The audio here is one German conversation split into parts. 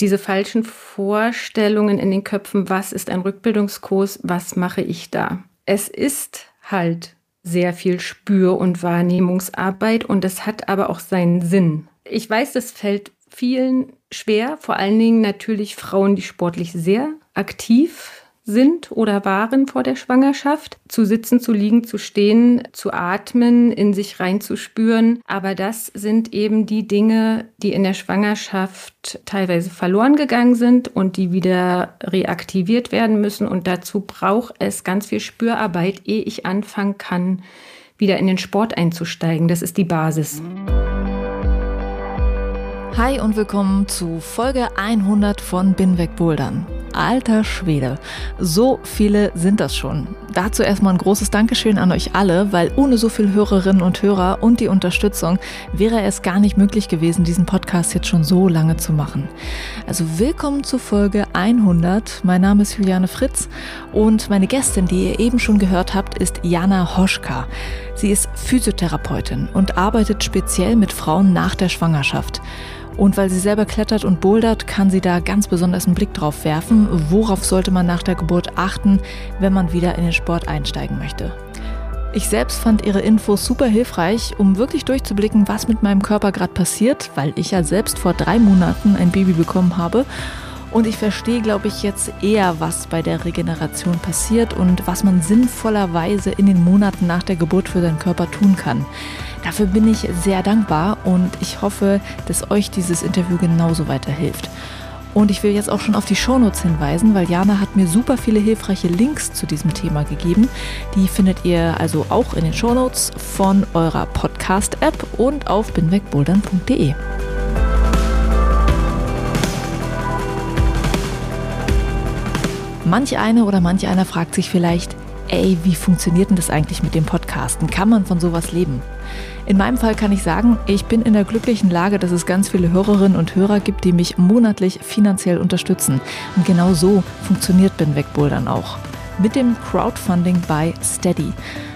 diese falschen Vorstellungen in den Köpfen, was ist ein Rückbildungskurs, was mache ich da. Es ist halt sehr viel Spür- und Wahrnehmungsarbeit und es hat aber auch seinen Sinn. Ich weiß, das fällt vielen schwer, vor allen Dingen natürlich Frauen, die sportlich sehr aktiv sind oder waren vor der Schwangerschaft. Zu sitzen, zu liegen, zu stehen, zu atmen, in sich reinzuspüren. Aber das sind eben die Dinge, die in der Schwangerschaft teilweise verloren gegangen sind und die wieder reaktiviert werden müssen. Und dazu braucht es ganz viel Spürarbeit, ehe ich anfangen kann, wieder in den Sport einzusteigen. Das ist die Basis. Hi und willkommen zu Folge 100 von Binweg Bouldern. Alter Schwede, so viele sind das schon. Dazu erstmal ein großes Dankeschön an euch alle, weil ohne so viele Hörerinnen und Hörer und die Unterstützung wäre es gar nicht möglich gewesen, diesen Podcast jetzt schon so lange zu machen. Also willkommen zu Folge 100. Mein Name ist Juliane Fritz und meine Gästin, die ihr eben schon gehört habt, ist Jana Hoschka. Sie ist Physiotherapeutin und arbeitet speziell mit Frauen nach der Schwangerschaft. Und weil sie selber klettert und bouldert, kann sie da ganz besonders einen Blick drauf werfen, worauf sollte man nach der Geburt achten, wenn man wieder in den Sport einsteigen möchte. Ich selbst fand ihre Infos super hilfreich, um wirklich durchzublicken, was mit meinem Körper gerade passiert, weil ich ja selbst vor drei Monaten ein Baby bekommen habe. Und ich verstehe, glaube ich, jetzt eher, was bei der Regeneration passiert und was man sinnvollerweise in den Monaten nach der Geburt für seinen Körper tun kann. Dafür bin ich sehr dankbar und ich hoffe, dass euch dieses Interview genauso weiterhilft. Und ich will jetzt auch schon auf die Shownotes hinweisen, weil Jana hat mir super viele hilfreiche Links zu diesem Thema gegeben. Die findet ihr also auch in den Shownotes von eurer Podcast-App und auf binwegbouldern.de. Manch eine oder manch einer fragt sich vielleicht, ey, wie funktioniert denn das eigentlich mit dem Podcasten? Kann man von sowas leben? In meinem Fall kann ich sagen, ich bin in der glücklichen Lage, dass es ganz viele Hörerinnen und Hörer gibt, die mich monatlich finanziell unterstützen. Und genau so funktioniert Bin Wegbouldern auch. Mit dem Crowdfunding bei Steady.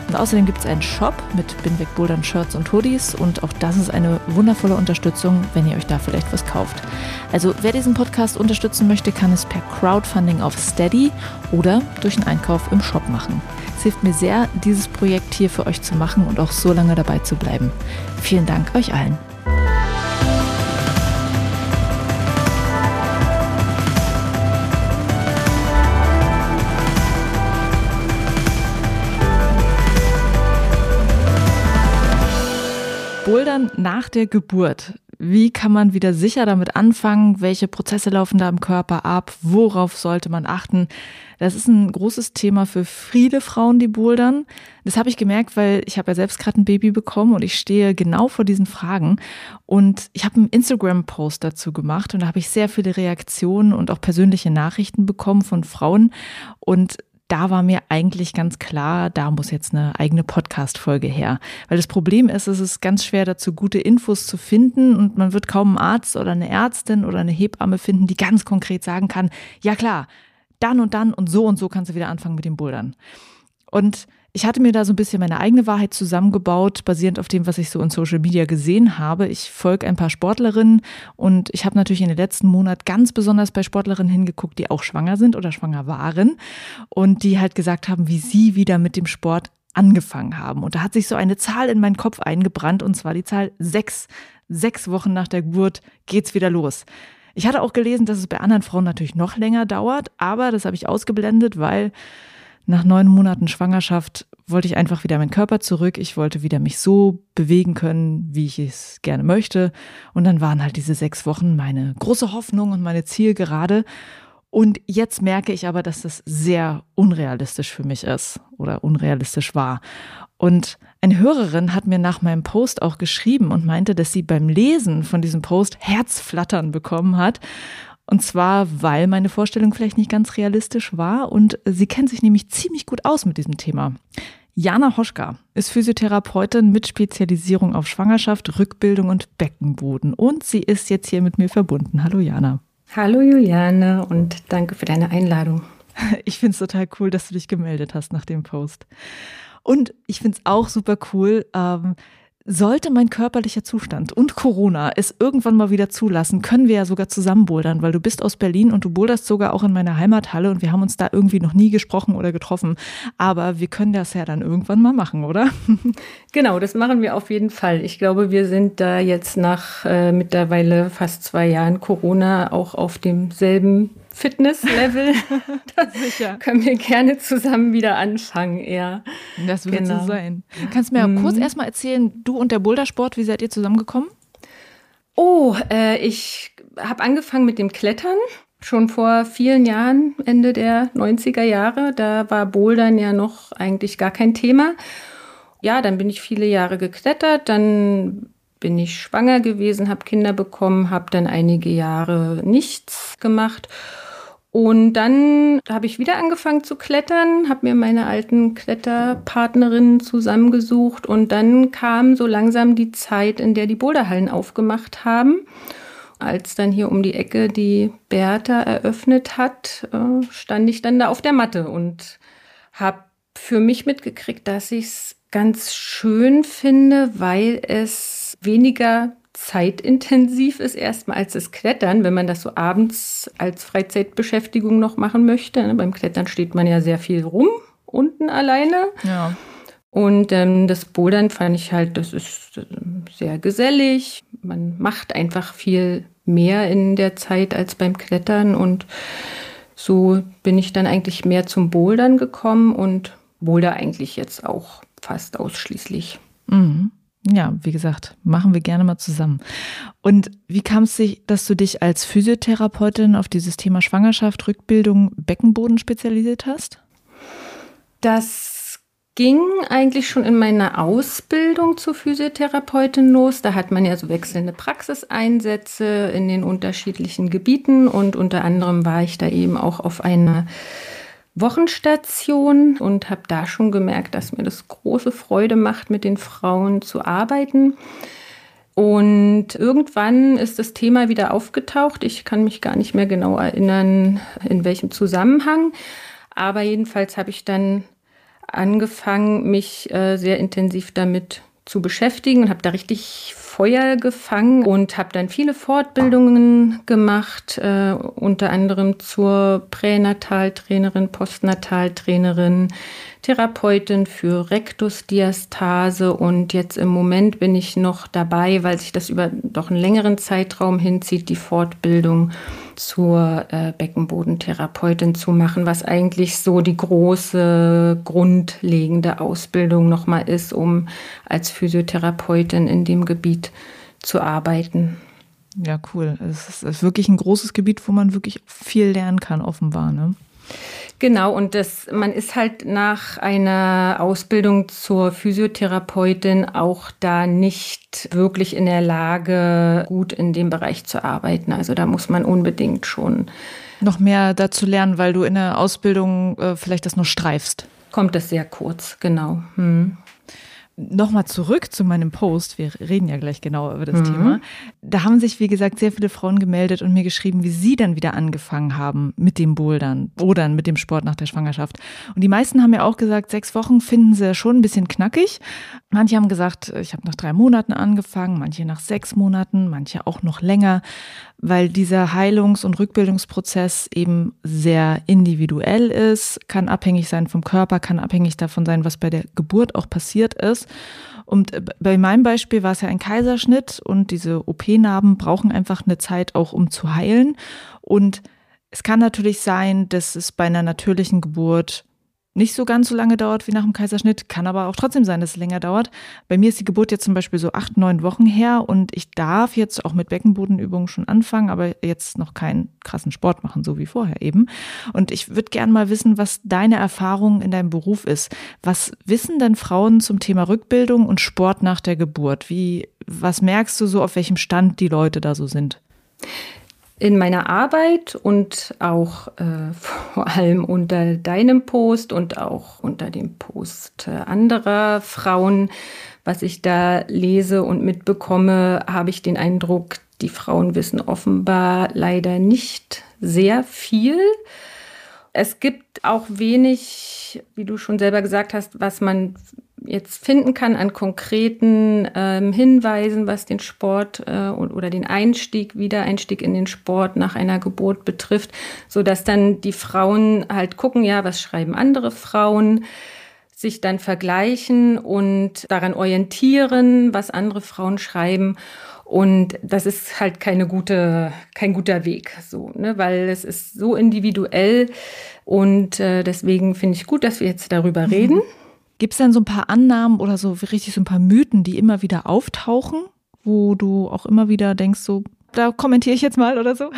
Und außerdem gibt es einen Shop mit Binweg Bouldern Shirts und Hoodies und auch das ist eine wundervolle Unterstützung, wenn ihr euch da vielleicht was kauft. Also wer diesen Podcast unterstützen möchte, kann es per Crowdfunding auf Steady oder durch einen Einkauf im Shop machen. Es hilft mir sehr, dieses Projekt hier für euch zu machen und auch so lange dabei zu bleiben. Vielen Dank euch allen. Bouldern nach der Geburt. Wie kann man wieder sicher damit anfangen? Welche Prozesse laufen da im Körper ab? Worauf sollte man achten? Das ist ein großes Thema für viele Frauen, die bouldern. Das habe ich gemerkt, weil ich habe ja selbst gerade ein Baby bekommen und ich stehe genau vor diesen Fragen. Und ich habe einen Instagram-Post dazu gemacht und da habe ich sehr viele Reaktionen und auch persönliche Nachrichten bekommen von Frauen. Und da war mir eigentlich ganz klar, da muss jetzt eine eigene Podcast-Folge her. Weil das Problem ist, es ist ganz schwer dazu, gute Infos zu finden und man wird kaum einen Arzt oder eine Ärztin oder eine Hebamme finden, die ganz konkret sagen kann, ja klar, dann und dann und so und so kannst du wieder anfangen mit dem Bouldern. Und ich hatte mir da so ein bisschen meine eigene Wahrheit zusammengebaut, basierend auf dem, was ich so in Social Media gesehen habe. Ich folge ein paar Sportlerinnen und ich habe natürlich in den letzten Monat ganz besonders bei Sportlerinnen hingeguckt, die auch schwanger sind oder schwanger waren und die halt gesagt haben, wie sie wieder mit dem Sport angefangen haben. Und da hat sich so eine Zahl in meinen Kopf eingebrannt und zwar die Zahl sechs. Sechs Wochen nach der Geburt geht's wieder los. Ich hatte auch gelesen, dass es bei anderen Frauen natürlich noch länger dauert, aber das habe ich ausgeblendet, weil nach neun Monaten Schwangerschaft wollte ich einfach wieder meinen Körper zurück. Ich wollte wieder mich so bewegen können, wie ich es gerne möchte. Und dann waren halt diese sechs Wochen meine große Hoffnung und meine Zielgerade. Und jetzt merke ich aber, dass das sehr unrealistisch für mich ist oder unrealistisch war. Und eine Hörerin hat mir nach meinem Post auch geschrieben und meinte, dass sie beim Lesen von diesem Post Herzflattern bekommen hat Und zwar, weil meine Vorstellung vielleicht nicht ganz realistisch war und sie kennt sich nämlich ziemlich gut aus mit diesem Thema. Jana Hoschka ist Physiotherapeutin mit Spezialisierung auf Schwangerschaft, Rückbildung und Beckenboden. Und sie ist jetzt hier mit mir verbunden. Hallo Jana. Hallo Juliane und danke für deine Einladung. Ich finde es total cool, dass du dich gemeldet hast nach dem Post. Und ich finde es auch super cool, ähm, sollte mein körperlicher Zustand und Corona es irgendwann mal wieder zulassen, können wir ja sogar zusammen bouldern, weil du bist aus Berlin und du boulderst sogar auch in meiner Heimathalle und wir haben uns da irgendwie noch nie gesprochen oder getroffen. Aber wir können das ja dann irgendwann mal machen, oder? Genau, das machen wir auf jeden Fall. Ich glaube, wir sind da jetzt nach äh, mittlerweile fast zwei Jahren Corona auch auf demselben Fitnesslevel. Sicher. können wir gerne zusammen wieder anfangen, ja. Das wird genau. so sein. Kannst du mir mhm. kurz erstmal erzählen, du und der Bouldersport, wie seid ihr zusammengekommen? Oh, äh, ich habe angefangen mit dem Klettern. Schon vor vielen Jahren, Ende der 90er Jahre, da war Bouldern ja noch eigentlich gar kein Thema. Ja, dann bin ich viele Jahre geklettert, dann bin ich schwanger gewesen, habe Kinder bekommen, habe dann einige Jahre nichts gemacht und dann habe ich wieder angefangen zu klettern, habe mir meine alten Kletterpartnerinnen zusammengesucht und dann kam so langsam die Zeit, in der die Boulderhallen aufgemacht haben. Als dann hier um die Ecke die Bertha eröffnet hat, äh, stand ich dann da auf der Matte und habe für mich mitgekriegt, dass ich es ganz schön finde, weil es weniger zeitintensiv ist erstmal als das Klettern, wenn man das so abends als Freizeitbeschäftigung noch machen möchte. Ne, beim Klettern steht man ja sehr viel rum, unten alleine. Ja. Und ähm, das Bouldern fand ich halt, das ist äh, sehr gesellig. Man macht einfach viel mehr in der Zeit als beim Klettern. Und so bin ich dann eigentlich mehr zum Bouldern gekommen und boulder eigentlich jetzt auch fast ausschließlich. Mhm. Ja, wie gesagt, machen wir gerne mal zusammen. Und wie kam es sich, dass du dich als Physiotherapeutin auf dieses Thema Schwangerschaft, Rückbildung, Beckenboden spezialisiert hast? Das ging eigentlich schon in meiner Ausbildung zur Physiotherapeutin los. Da hat man ja so wechselnde Praxiseinsätze in den unterschiedlichen Gebieten und unter anderem war ich da eben auch auf einer Wochenstation und habe da schon gemerkt, dass mir das große Freude macht, mit den Frauen zu arbeiten. Und irgendwann ist das Thema wieder aufgetaucht. Ich kann mich gar nicht mehr genau erinnern, in welchem Zusammenhang. Aber jedenfalls habe ich dann angefangen, mich äh, sehr intensiv damit zu beschäftigen und habe da richtig Feuer gefangen und habe dann viele Fortbildungen gemacht, äh, unter anderem zur Pränataltrainerin, Postnataltrainerin, Therapeutin für Rektusdiastase. Und jetzt im Moment bin ich noch dabei, weil sich das über doch einen längeren Zeitraum hinzieht, die Fortbildung zur äh, Beckenbodentherapeutin zu machen, was eigentlich so die große grundlegende Ausbildung nochmal ist, um als Physiotherapeutin in dem Gebiet zu arbeiten. Ja, cool. Es ist, wirklich ein großes Gebiet, wo man wirklich viel lernen kann, offenbar. Ne? Genau, und das, man ist halt nach einer Ausbildung zur Physiotherapeutin auch da nicht wirklich in der Lage, gut in dem Bereich zu arbeiten. Also da muss man unbedingt schon noch mehr dazu lernen, weil du in der Ausbildung äh, vielleicht das nur streifst. Kommt das sehr kurz, genau. Hm. Nochmal zurück zu meinem Post. Wir reden ja gleich genau über das mhm. Thema. Da haben sich, wie gesagt, sehr viele Frauen gemeldet und mir geschrieben, wie sie dann wieder angefangen haben mit dem Bouldern oder mit dem Sport nach der Schwangerschaft. Und die meisten haben mir auch gesagt, sechs Wochen finden sie schon ein bisschen knackig. Manche haben gesagt, ich habe nach drei Monaten angefangen, manche nach sechs Monaten, manche auch noch länger, weil dieser Heilungs- und Rückbildungsprozess eben sehr individuell ist, kann abhängig sein vom Körper, kann abhängig davon sein, was bei der Geburt auch passiert ist. Und bei meinem Beispiel war es ja ein Kaiserschnitt und diese OP-Narben brauchen einfach eine Zeit auch, um zu heilen. Und es kann natürlich sein, dass es bei einer natürlichen Geburt nicht so ganz so lange dauert wie nach dem Kaiserschnitt, kann aber auch trotzdem sein, dass es länger dauert. Bei mir ist die Geburt jetzt zum Beispiel so acht, neun Wochen her und ich darf jetzt auch mit Beckenbodenübungen schon anfangen, aber jetzt noch keinen krassen Sport machen, so wie vorher eben. Und ich würde gerne mal wissen, was deine Erfahrung in deinem Beruf ist. Was wissen denn Frauen zum Thema Rückbildung und Sport nach der Geburt? Wie, was merkst du so, auf welchem Stand die Leute da so sind? In meiner Arbeit und auch äh, vor allem unter deinem Post und auch unter dem Post äh, anderer Frauen, was ich da lese und mitbekomme, habe ich den Eindruck, die Frauen wissen offenbar leider nicht sehr viel. Es gibt auch wenig, wie du schon selber gesagt hast, was man jetzt finden kann an konkreten ähm, Hinweisen, was den Sport äh, oder den Einstieg, Wiedereinstieg in den Sport nach einer Geburt betrifft, so dass dann die Frauen halt gucken, ja, was schreiben andere Frauen, sich dann vergleichen und daran orientieren, was andere Frauen schreiben. Und das ist halt keine gute, kein guter Weg, so, ne, weil es ist so individuell und äh, deswegen finde ich gut, dass wir jetzt darüber mhm. reden. Gibt es denn so ein paar Annahmen oder so richtig so ein paar Mythen, die immer wieder auftauchen, wo du auch immer wieder denkst, so, da kommentiere ich jetzt mal oder so?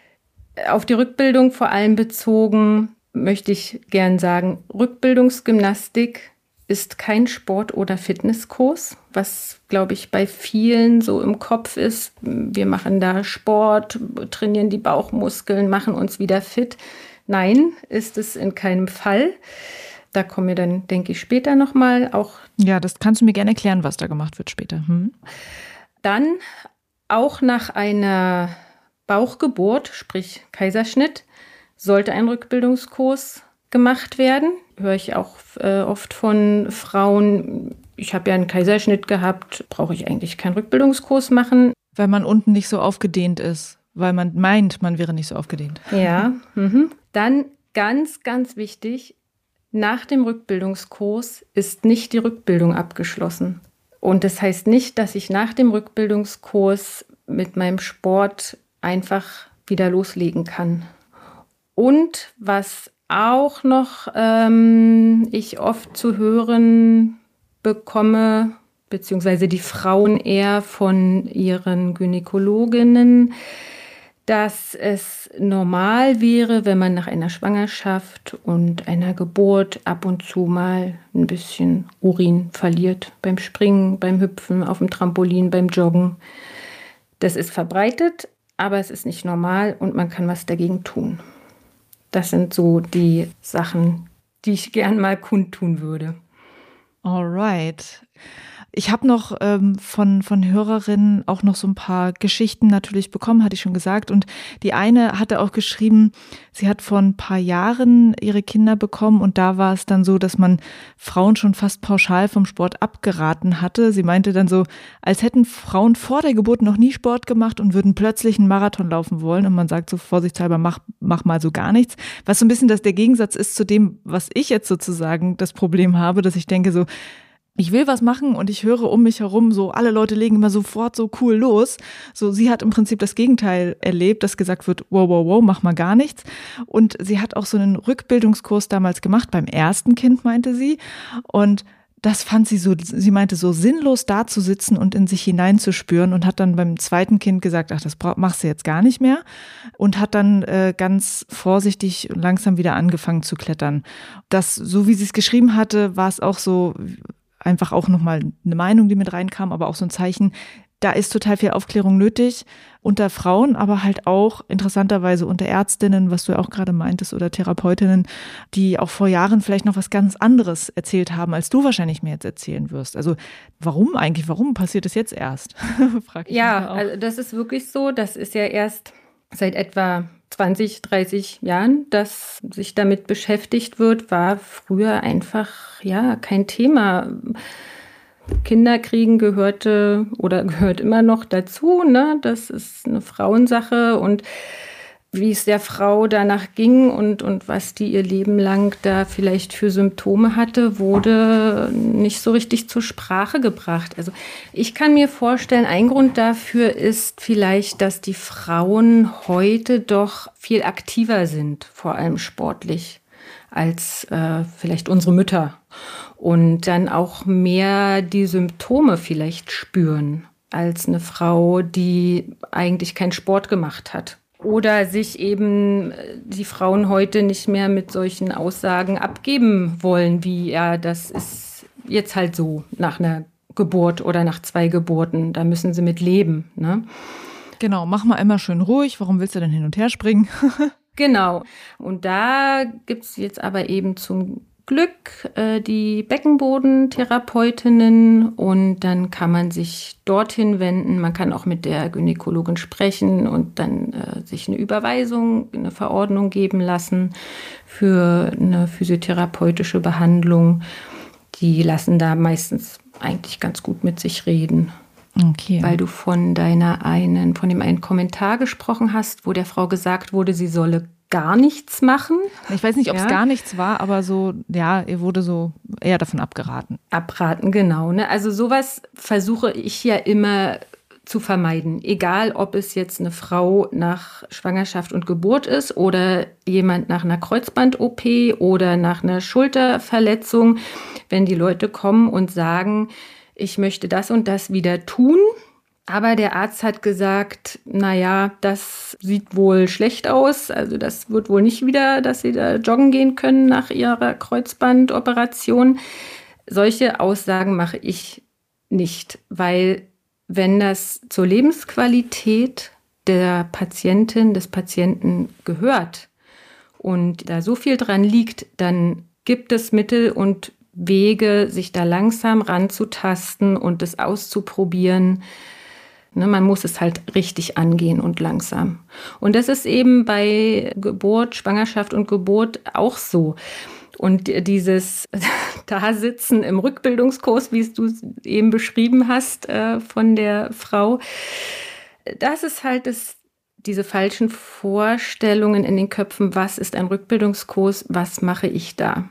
Auf die Rückbildung vor allem bezogen möchte ich gern sagen, Rückbildungsgymnastik ist kein Sport- oder Fitnesskurs, was, glaube ich, bei vielen so im Kopf ist. Wir machen da Sport, trainieren die Bauchmuskeln, machen uns wieder fit. Nein, ist es in keinem Fall. Da kommen wir dann, denke ich, später nochmal auch. Ja, das kannst du mir gerne erklären, was da gemacht wird später. Hm. Dann auch nach einer Bauchgeburt, sprich Kaiserschnitt, sollte ein Rückbildungskurs gemacht werden. Höre ich auch äh, oft von Frauen, ich habe ja einen Kaiserschnitt gehabt, brauche ich eigentlich keinen Rückbildungskurs machen. Weil man unten nicht so aufgedehnt ist, weil man meint, man wäre nicht so aufgedehnt. Ja. Mhm. Dann ganz, ganz wichtig, nach dem Rückbildungskurs ist nicht die Rückbildung abgeschlossen. Und das heißt nicht, dass ich nach dem Rückbildungskurs mit meinem Sport einfach wieder loslegen kann. Und was auch noch ähm, ich oft zu hören bekomme, beziehungsweise die Frauen eher von ihren Gynäkologinnen, dass es normal wäre, wenn man nach einer Schwangerschaft und einer Geburt ab und zu mal ein bisschen Urin verliert. Beim Springen, beim Hüpfen, auf dem Trampolin, beim Joggen. Das ist verbreitet, aber es ist nicht normal und man kann was dagegen tun. Das sind so die Sachen, die ich gern mal kundtun würde. Alright. Ich habe noch ähm, von, von Hörerinnen auch noch so ein paar Geschichten natürlich bekommen, hatte ich schon gesagt. Und die eine hatte auch geschrieben, sie hat vor ein paar Jahren ihre Kinder bekommen und da war es dann so, dass man Frauen schon fast pauschal vom Sport abgeraten hatte. Sie meinte dann so, als hätten Frauen vor der Geburt noch nie Sport gemacht und würden plötzlich einen Marathon laufen wollen. Und man sagt so vorsichtshalber, mach, mach mal so gar nichts. Was so ein bisschen das der Gegensatz ist zu dem, was ich jetzt sozusagen das Problem habe, dass ich denke so, ich will was machen und ich höre um mich herum so, alle Leute legen immer sofort so cool los. So, sie hat im Prinzip das Gegenteil erlebt, dass gesagt wird, wow, wow, wow, mach mal gar nichts. Und sie hat auch so einen Rückbildungskurs damals gemacht, beim ersten Kind, meinte sie. Und das fand sie so, sie meinte so sinnlos da zu sitzen und in sich hineinzuspüren und hat dann beim zweiten Kind gesagt, ach, das machst du jetzt gar nicht mehr und hat dann äh, ganz vorsichtig langsam wieder angefangen zu klettern. Das, so wie sie es geschrieben hatte, war es auch so, einfach auch nochmal eine Meinung, die mit reinkam, aber auch so ein Zeichen, da ist total viel Aufklärung nötig unter Frauen, aber halt auch interessanterweise unter Ärztinnen, was du ja auch gerade meintest, oder Therapeutinnen, die auch vor Jahren vielleicht noch was ganz anderes erzählt haben, als du wahrscheinlich mir jetzt erzählen wirst. Also warum eigentlich? Warum passiert das jetzt erst? Ja, also das ist wirklich so. Das ist ja erst seit etwa 20, 30 Jahren, dass sich damit beschäftigt wird, war früher einfach ja kein Thema. Kinderkriegen gehörte oder gehört immer noch dazu. Ne? Das ist eine Frauensache und wie es der Frau danach ging und, und was die ihr Leben lang da vielleicht für Symptome hatte, wurde nicht so richtig zur Sprache gebracht. Also ich kann mir vorstellen, ein Grund dafür ist vielleicht, dass die Frauen heute doch viel aktiver sind, vor allem sportlich, als äh, vielleicht unsere Mütter. Und dann auch mehr die Symptome vielleicht spüren als eine Frau, die eigentlich keinen Sport gemacht hat oder sich eben äh, die Frauen heute nicht mehr mit solchen Aussagen abgeben wollen, wie ja, das ist jetzt halt so nach einer Geburt oder nach zwei Geburten. Da müssen sie mit leben. Ne? Genau, mach mal immer schön ruhig. Warum willst du denn hin und her springen? genau. Und da gibt's jetzt aber eben zum Glück äh, die Beckenbodentherapeutinnen und dann kann man sich dorthin wenden. Man kann auch mit der Gynäkologin sprechen und dann äh, sich eine Überweisung, eine Verordnung geben lassen für eine physiotherapeutische Behandlung. Die lassen da meistens eigentlich ganz gut mit sich reden. Okay. Weil du von deiner einen, von dem einen Kommentar gesprochen hast, wo der Frau gesagt wurde, sie solle gar nichts machen. Ich weiß nicht, ob es ja. gar nichts war, aber so, ja, ihr wurde so eher davon abgeraten. Abraten, genau. Ne? Also sowas versuche ich ja immer zu vermeiden. Egal, ob es jetzt eine Frau nach Schwangerschaft und Geburt ist oder jemand nach einer Kreuzband-OP oder nach einer Schulterverletzung. Wenn die Leute kommen und sagen, ich möchte das und das wieder tun, aber der Arzt hat gesagt, na ja, das sieht wohl schlecht aus. Also das wird wohl nicht wieder, dass Sie da joggen gehen können nach Ihrer Kreuzbandoperation. Solche Aussagen mache ich nicht, weil wenn das zur Lebensqualität der Patientin, des Patienten gehört und da so viel dran liegt, dann gibt es Mittel und Wege, sich da langsam ranzutasten und es auszuprobieren Ne, man muss es halt richtig angehen und langsam. Und das ist eben bei Geburt, Schwangerschaft und Geburt auch so. Und dieses Dasitzen im Rückbildungskurs, wie es du eben beschrieben hast äh, von der Frau, das ist halt das, diese falschen Vorstellungen in den Köpfen, was ist ein Rückbildungskurs, was mache ich da.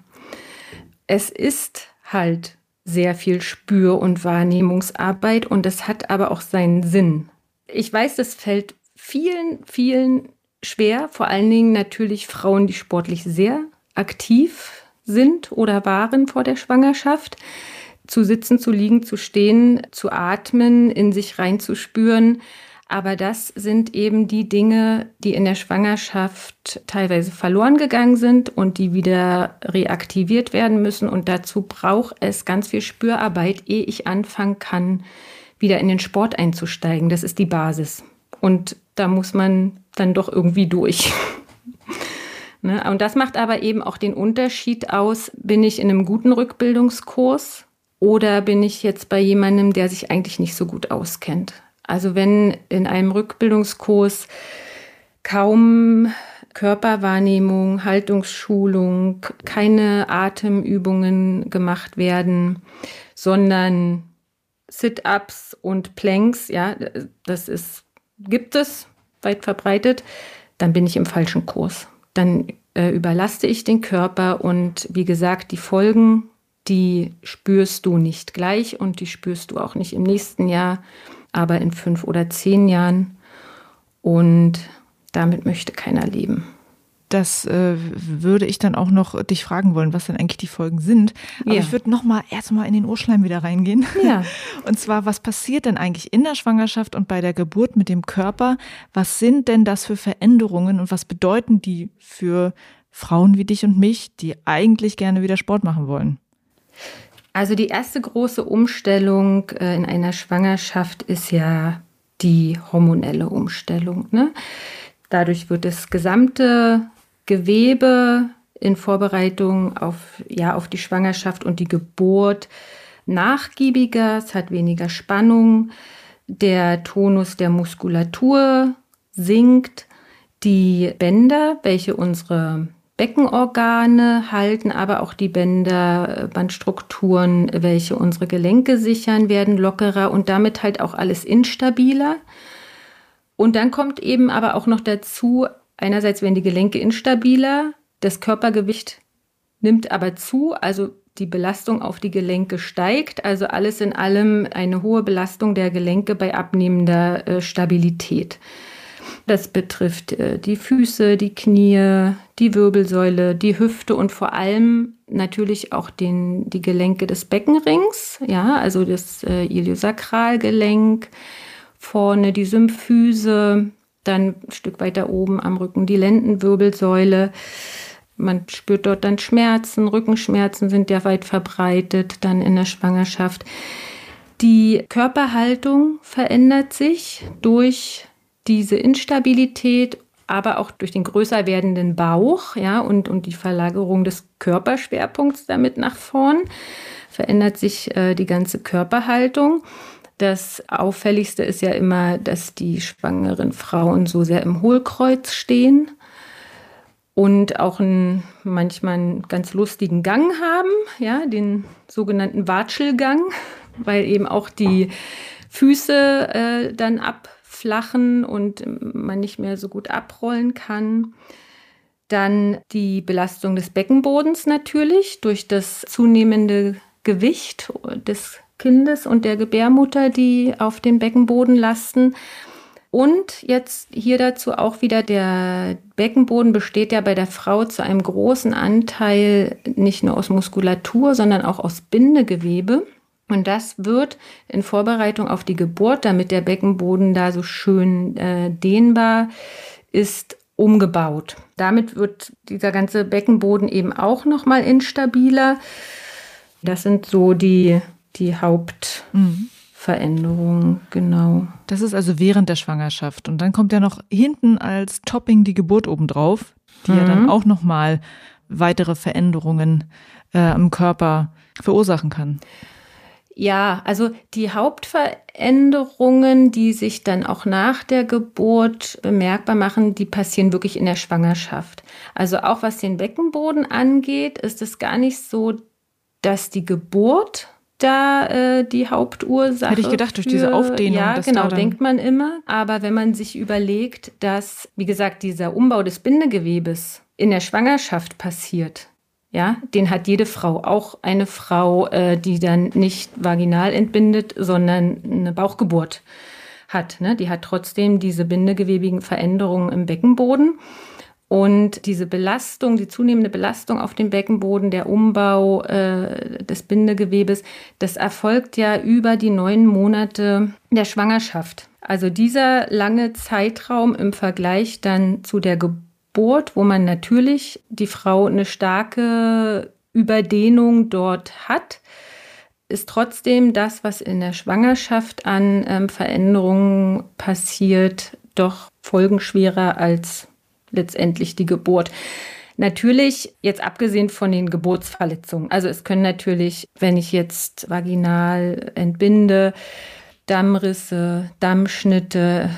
Es ist halt sehr viel Spür- und Wahrnehmungsarbeit und es hat aber auch seinen Sinn. Ich weiß, das fällt vielen, vielen schwer, vor allen Dingen natürlich Frauen, die sportlich sehr aktiv sind oder waren vor der Schwangerschaft. Zu sitzen, zu liegen, zu stehen, zu atmen, in sich reinzuspüren, aber das sind eben die Dinge, die in der Schwangerschaft teilweise verloren gegangen sind und die wieder reaktiviert werden müssen. Und dazu braucht es ganz viel Spürarbeit, ehe ich anfangen kann, wieder in den Sport einzusteigen. Das ist die Basis. Und da muss man dann doch irgendwie durch. ne? Und das macht aber eben auch den Unterschied aus, bin ich in einem guten Rückbildungskurs oder bin ich jetzt bei jemandem, der sich eigentlich nicht so gut auskennt. Also wenn in einem Rückbildungskurs kaum Körperwahrnehmung, Haltungsschulung, keine Atemübungen gemacht werden, sondern Sit-ups und Planks, ja, das ist gibt es weit verbreitet, dann bin ich im falschen Kurs. Dann äh, überlaste ich den Körper und wie gesagt, die Folgen, die spürst du nicht gleich und die spürst du auch nicht im nächsten Jahr aber in fünf oder zehn Jahren. Und damit möchte keiner leben. Das äh, würde ich dann auch noch dich fragen wollen, was denn eigentlich die Folgen sind. Aber ja. ich würde noch mal erstmal in den Urschleim wieder reingehen. Ja. Und zwar, was passiert denn eigentlich in der Schwangerschaft und bei der Geburt mit dem Körper? Was sind denn das für Veränderungen und was bedeuten die für Frauen wie dich und mich, die eigentlich gerne wieder Sport machen wollen? Also die erste große Umstellung äh, in einer Schwangerschaft ist ja die hormonelle Umstellung. Ne? Dadurch wird das gesamte Gewebe in Vorbereitung auf, ja, auf die Schwangerschaft und die Geburt nachgiebiger, es hat weniger Spannung, der Tonus der Muskulatur sinkt, die Bänder, welche unsere Beckenorgane halten, aber auch die Bänder, Bandstrukturen, welche unsere Gelenke sichern, werden lockerer und damit halt auch alles instabiler. Und dann kommt eben aber auch noch dazu, einerseits werden die Gelenke instabiler, das Körpergewicht nimmt aber zu, also die Belastung auf die Gelenke steigt, also alles in allem eine hohe Belastung der Gelenke bei abnehmender äh, Stabilität. Das betrifft äh, die Füße, die Knie, die Wirbelsäule, die Hüfte und vor allem natürlich auch den, die Gelenke des Beckenrings, ja, also das äh, Iliosakralgelenk, vorne die Symphyse, dann ein Stück weiter oben am Rücken die Lendenwirbelsäule. Man spürt dort dann Schmerzen, Rückenschmerzen sind ja weit verbreitet, dann in der Schwangerschaft. Die Körperhaltung verändert sich durch diese Instabilität, aber auch durch den größer werdenden Bauch, ja, und, und die Verlagerung des Körperschwerpunkts damit nach vorn, verändert sich äh, die ganze Körperhaltung. Das Auffälligste ist ja immer, dass die schwangeren Frauen so sehr im Hohlkreuz stehen und auch einen, manchmal einen ganz lustigen Gang haben, ja, den sogenannten Watschelgang, weil eben auch die Füße äh, dann abflachen und man nicht mehr so gut abrollen kann. Dann die Belastung des Beckenbodens natürlich durch das zunehmende Gewicht des Kindes und der Gebärmutter, die auf dem Beckenboden lasten. Und jetzt hier dazu auch wieder, der Beckenboden besteht ja bei der Frau zu einem großen Anteil nicht nur aus Muskulatur, sondern auch aus Bindegewebe. Und das wird in Vorbereitung auf die Geburt, damit der Beckenboden da so schön äh, dehnbar ist, umgebaut. Damit wird dieser ganze Beckenboden eben auch noch mal instabiler. Das sind so die, die Haupt. Mhm. Veränderung, genau. Das ist also während der Schwangerschaft. Und dann kommt ja noch hinten als Topping die Geburt obendrauf, die mhm. ja dann mhm. auch nochmal weitere Veränderungen äh, am Körper verursachen kann. Ja, also die Hauptveränderungen, die sich dann auch nach der Geburt bemerkbar machen, die passieren wirklich in der Schwangerschaft. Also auch was den Beckenboden angeht, ist es gar nicht so, dass die Geburt da äh, die Hauptursache. Hätte ich gedacht, durch diese Aufdehnung. Ja, genau, denkt man immer. Aber wenn man sich überlegt, dass, wie gesagt, dieser Umbau des Bindegewebes in der Schwangerschaft passiert, ja, den hat jede Frau. Auch eine Frau, äh, die dann nicht vaginal entbindet, sondern eine Bauchgeburt hat. Ne? Die hat trotzdem diese bindegewebigen Veränderungen im Beckenboden. Und diese Belastung, die zunehmende Belastung auf dem Beckenboden, der Umbau äh, des Bindegewebes, das erfolgt ja über die neun Monate der Schwangerschaft. Also dieser lange Zeitraum im Vergleich dann zu der Geburt, wo man natürlich die Frau eine starke Überdehnung dort hat, ist trotzdem das, was in der Schwangerschaft an ähm, Veränderungen passiert, doch folgenschwerer als letztendlich die Geburt. Natürlich, jetzt abgesehen von den Geburtsverletzungen. Also es können natürlich, wenn ich jetzt vaginal entbinde, Dammrisse, Dammschnitte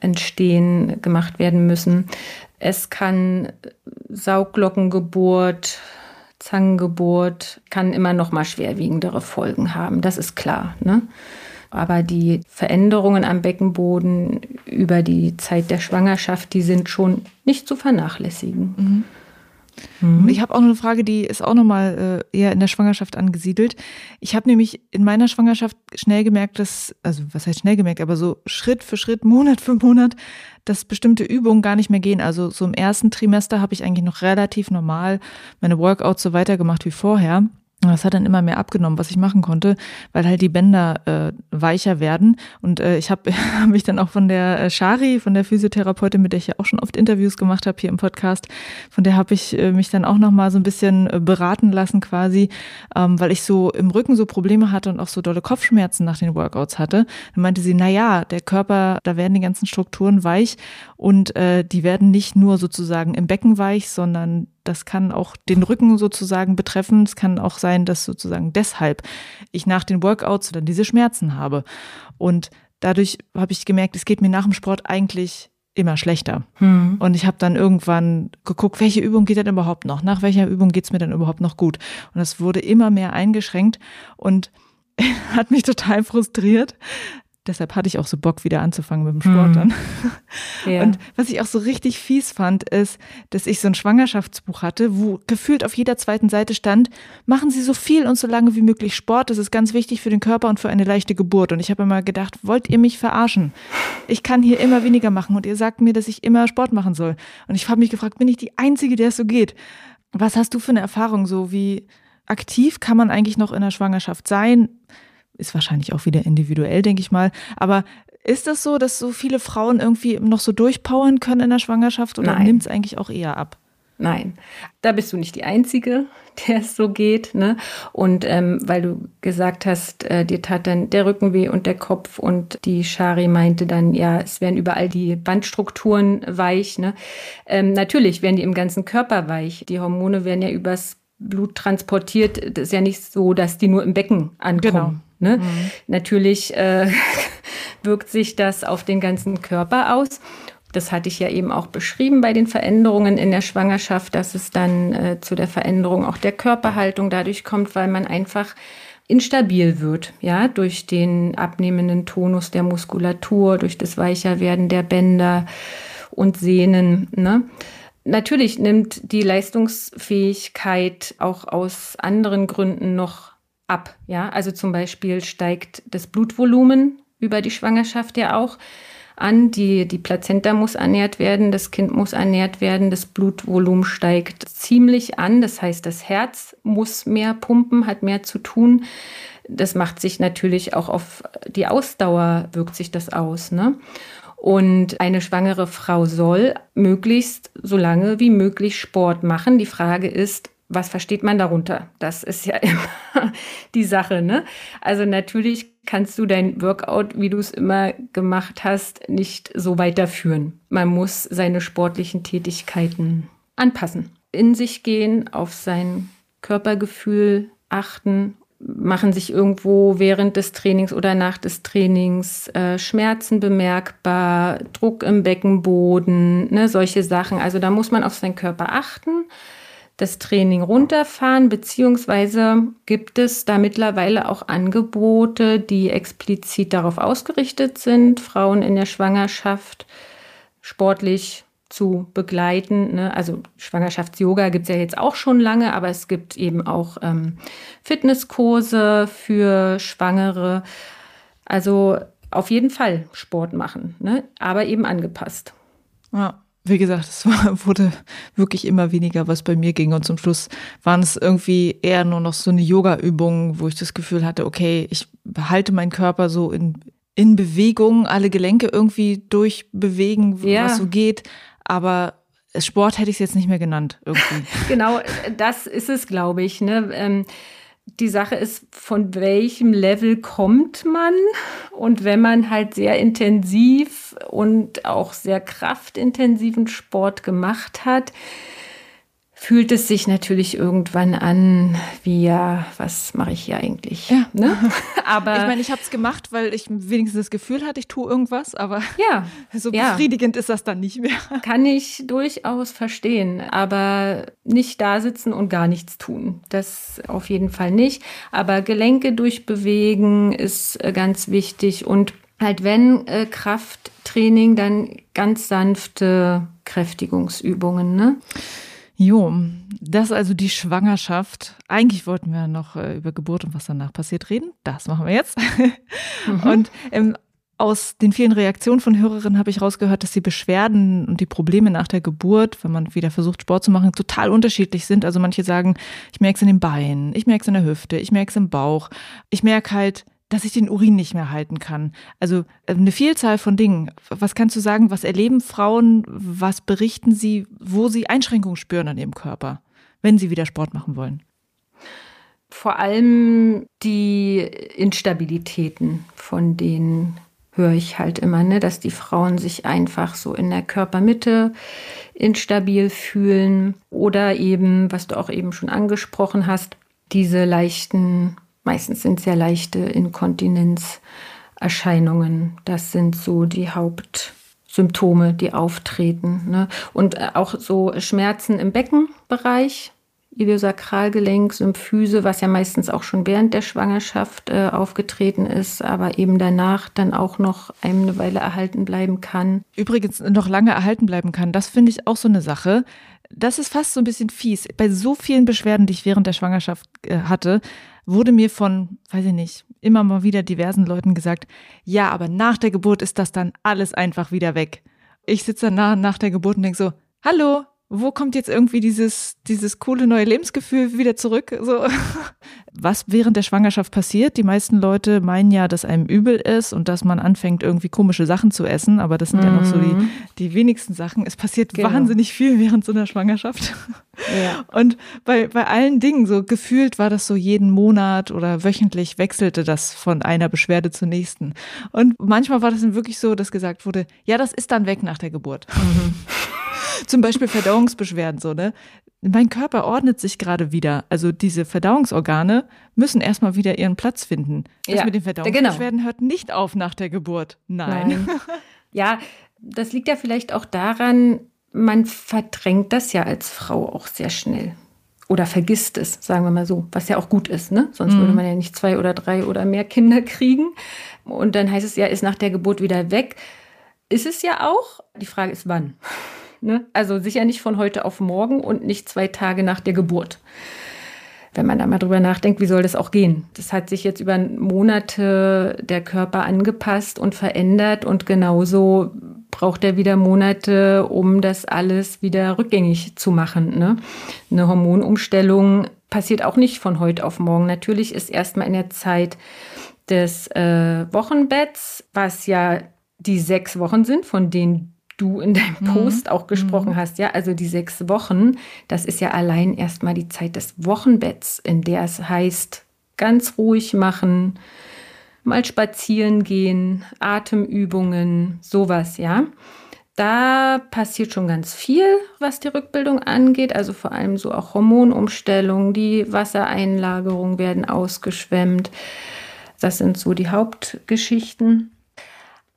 entstehen, gemacht werden müssen. Es kann Sauglockengeburt, Zangengeburt, kann immer noch mal schwerwiegendere Folgen haben. Das ist klar. Ne? Aber die Veränderungen am Beckenboden über die Zeit der Schwangerschaft, die sind schon nicht zu vernachlässigen. Mhm. Mhm. Ich habe auch noch eine Frage, die ist auch nochmal äh, eher in der Schwangerschaft angesiedelt. Ich habe nämlich in meiner Schwangerschaft schnell gemerkt, dass, also was heißt schnell gemerkt, aber so Schritt für Schritt, Monat für Monat, dass bestimmte Übungen gar nicht mehr gehen. Also so im ersten Trimester habe ich eigentlich noch relativ normal meine Workouts so weitergemacht wie vorher. Das hat dann immer mehr abgenommen, was ich machen konnte, weil halt die Bänder äh, weicher werden. Und äh, ich habe hab mich dann auch von der äh, Shari, von der Physiotherapeutin, mit der ich ja auch schon oft Interviews gemacht habe hier im Podcast, von der habe ich äh, mich dann auch nochmal so ein bisschen äh, beraten lassen quasi, ähm, weil ich so im Rücken so Probleme hatte und auch so dolle Kopfschmerzen nach den Workouts hatte. Dann meinte sie, na ja, der Körper, da werden die ganzen Strukturen weich und äh, die werden nicht nur sozusagen im Becken weich, sondern das kann auch den Rücken sozusagen betreffen. Es kann auch sein, dass sozusagen deshalb ich nach den Workouts dann diese Schmerzen habe. Und dadurch habe ich gemerkt, es geht mir nach dem Sport eigentlich immer schlechter. Hm. Und ich habe dann irgendwann geguckt, welche Übung geht denn überhaupt noch? Nach welcher Übung geht's mir denn überhaupt noch gut? Und das wurde immer mehr eingeschränkt und hat mich total frustriert, deshalb hatte ich auch so Bock, wieder anzufangen mit dem Sport mhm. dann. Ja. Und was ich auch so richtig fies fand, ist, dass ich so ein Schwangerschaftsbuch hatte, wo gefühlt auf jeder zweiten Seite stand, machen Sie so viel und so lange wie möglich Sport, das ist ganz wichtig für den Körper und für eine leichte Geburt. Und ich habe immer gedacht, wollt ihr mich verarschen? Ich kann hier immer weniger machen und ihr sagt mir, dass ich immer Sport machen soll. Und ich habe mich gefragt, bin ich die Einzige, der es so geht? Was hast du für eine Erfahrung so? Wie aktiv kann man eigentlich noch in der Schwangerschaft sein? Ist wahrscheinlich auch wieder individuell, denke ich mal. Aber ist das so, dass so viele Frauen irgendwie noch so durchpowern können in der Schwangerschaft oder nimmt es eigentlich auch eher ab? Nein, da bist du nicht die Einzige, der es so geht. Ne? Und ähm, weil du gesagt hast, äh, dir tat dann der Rücken weh und der Kopf und die Shari meinte dann, ja, es werden überall die Bandstrukturen weich. Ne? Ähm, natürlich werden die im ganzen Körper weich. Die Hormone werden ja übers Blut transportiert. Das ist ja nicht so, dass die nur im Becken ankommen. Genau. Ne? Mhm. Natürlich äh, wirkt sich das auf den ganzen Körper aus. Das hatte ich ja eben auch beschrieben bei den Veränderungen in der Schwangerschaft, dass es dann äh, zu der Veränderung auch der Körperhaltung dadurch kommt, weil man einfach instabil wird, ja, durch den abnehmenden Tonus der Muskulatur, durch das Weicherwerden der Bänder und Sehnen. Ne? Natürlich nimmt die Leistungsfähigkeit auch aus anderen Gründen noch ab, ja. Also zum Beispiel steigt das Blutvolumen über die Schwangerschaft ja auch an. Die, die Plazenta muss ernährt werden, das Kind muss ernährt werden, das Blutvolumen steigt ziemlich an. Das heißt, das Herz muss mehr pumpen, hat mehr zu tun. Das macht sich natürlich auch auf die Ausdauer, wirkt sich das aus. Ne? Und eine schwangere Frau soll möglichst so lange wie möglich Sport machen. Die Frage ist, was versteht man darunter? Das ist ja immer die Sache. Ne? Also natürlich kannst du dein Workout, wie du es immer gemacht hast, nicht so weiterführen. Man muss seine sportlichen Tätigkeiten anpassen, in sich gehen, auf sein Körpergefühl achten, machen sich irgendwo während des Trainings oder nach des Trainings äh, Schmerzen bemerkbar, Druck im Beckenboden, ne, solche Sachen. Also da muss man auf seinen Körper achten das Training runterfahren, beziehungsweise gibt es da mittlerweile auch Angebote, die explizit darauf ausgerichtet sind, Frauen in der Schwangerschaft sportlich zu begleiten. Ne? Also Schwangerschafts-Yoga gibt es ja jetzt auch schon lange, aber es gibt eben auch ähm, Fitnesskurse für Schwangere. Also auf jeden Fall Sport machen, ne? aber eben angepasst. Ja wie gesagt, es wurde wirklich immer weniger, was bei mir ging. Und zum Schluss waren es irgendwie eher nur noch so eine Yoga-Übung, wo ich das Gefühl hatte, okay, ich behalte meinen Körper so in, in Bewegung, alle Gelenke irgendwie durchbewegen, ja. was so geht. Aber Sport hätte ich es jetzt nicht mehr genannt, irgendwie. genau, das ist es, glaube ich. Ne? Ähm, die Sache ist, von welchem Level kommt man? Und wenn man halt sehr intensiv und auch sehr kraftintensiven Sport gemacht hat, fühlt es sich natürlich irgendwann an, wie ja, was mache ich hier eigentlich? Ja. Ne? Aber ich meine, ich habe es gemacht, weil ich wenigstens das Gefühl hatte, ich tue irgendwas, aber ja, so befriedigend ja. ist das dann nicht mehr. Kann ich durchaus verstehen, aber nicht da sitzen und gar nichts tun. Das auf jeden Fall nicht. Aber Gelenke durchbewegen ist äh, ganz wichtig und halt wenn äh, Krafttraining, dann ganz sanfte Kräftigungsübungen, ne? Jo, das ist also die Schwangerschaft. Eigentlich wollten wir noch äh, über Geburt und was danach passiert reden. Das machen wir jetzt. Mhm. Und ähm, aus den vielen Reaktionen von Hörerinnen habe ich rausgehört, dass die Beschwerden und die Probleme nach der Geburt, wenn man wieder versucht, Sport zu machen, total unterschiedlich sind. Also manche sagen, ich merke es in den Beinen, ich merke es in der Hüfte, ich merke es im Bauch. Ich merke halt, dass ich den Urin nicht mehr halten kann. Also äh, eine Vielzahl von Dingen. Was kannst du sagen, was erleben Frauen, was berichten sie, wo sie Einschränkungen spüren an ihrem Körper, wenn sie wieder Sport machen wollen? Vor allem die Instabilitäten, von denen höre ich halt immer, ne, dass die Frauen sich einfach so in der Körpermitte instabil fühlen oder eben, was du auch eben schon angesprochen hast, diese leichten Meistens sind sehr leichte Inkontinenzerscheinungen. Das sind so die Hauptsymptome, die auftreten. Ne? Und äh, auch so Schmerzen im Beckenbereich, Iliosakralgelenk, Symphyse, was ja meistens auch schon während der Schwangerschaft äh, aufgetreten ist, aber eben danach dann auch noch eine Weile erhalten bleiben kann. Übrigens noch lange erhalten bleiben kann, das finde ich auch so eine Sache. Das ist fast so ein bisschen fies. Bei so vielen Beschwerden, die ich während der Schwangerschaft äh, hatte, wurde mir von, weiß ich nicht, immer mal wieder diversen Leuten gesagt, ja, aber nach der Geburt ist das dann alles einfach wieder weg. Ich sitze dann nach, nach der Geburt und denke so, hallo, wo kommt jetzt irgendwie dieses, dieses coole neue Lebensgefühl wieder zurück? So, was während der Schwangerschaft passiert? Die meisten Leute meinen ja, dass einem übel ist und dass man anfängt, irgendwie komische Sachen zu essen, aber das sind mhm. ja noch so die, mhm. die wenigsten Sachen. Es passiert genau. wahnsinnig viel während so einer Schwangerschaft. Ja. Und bei, bei allen Dingen, so gefühlt war das so jeden Monat oder wöchentlich wechselte das von einer Beschwerde zur nächsten. Und manchmal war das dann wirklich so, dass gesagt wurde, ja, das ist dann weg nach der Geburt. Mhm. Zum Beispiel Verdauungsbeschwerden, so, ne? Mein Körper ordnet sich gerade wieder. Also diese Verdauungsorgane müssen erstmal wieder ihren Platz finden. Das ja, mit den Verdauungsbeschwerden genau. hört nicht auf nach der Geburt. Nein. Nein. Ja, das liegt ja vielleicht auch daran, man verdrängt das ja als Frau auch sehr schnell. Oder vergisst es, sagen wir mal so, was ja auch gut ist, ne? Sonst mhm. würde man ja nicht zwei oder drei oder mehr Kinder kriegen. Und dann heißt es ja, ist nach der Geburt wieder weg. Ist es ja auch. Die Frage ist, wann. Ne? Also sicher nicht von heute auf morgen und nicht zwei Tage nach der Geburt. Wenn man da mal drüber nachdenkt, wie soll das auch gehen? Das hat sich jetzt über Monate der Körper angepasst und verändert und genauso braucht er wieder Monate, um das alles wieder rückgängig zu machen. Ne? Eine Hormonumstellung passiert auch nicht von heute auf morgen. Natürlich ist erstmal in der Zeit des äh, Wochenbetts, was ja die sechs Wochen sind, von denen du in deinem mhm. Post auch gesprochen mhm. hast, ja, also die sechs Wochen, das ist ja allein erstmal die Zeit des Wochenbetts, in der es heißt, ganz ruhig machen, mal spazieren gehen, Atemübungen, sowas, ja. Da passiert schon ganz viel, was die Rückbildung angeht, also vor allem so auch Hormonumstellungen, die Wassereinlagerungen werden ausgeschwemmt. Das sind so die Hauptgeschichten.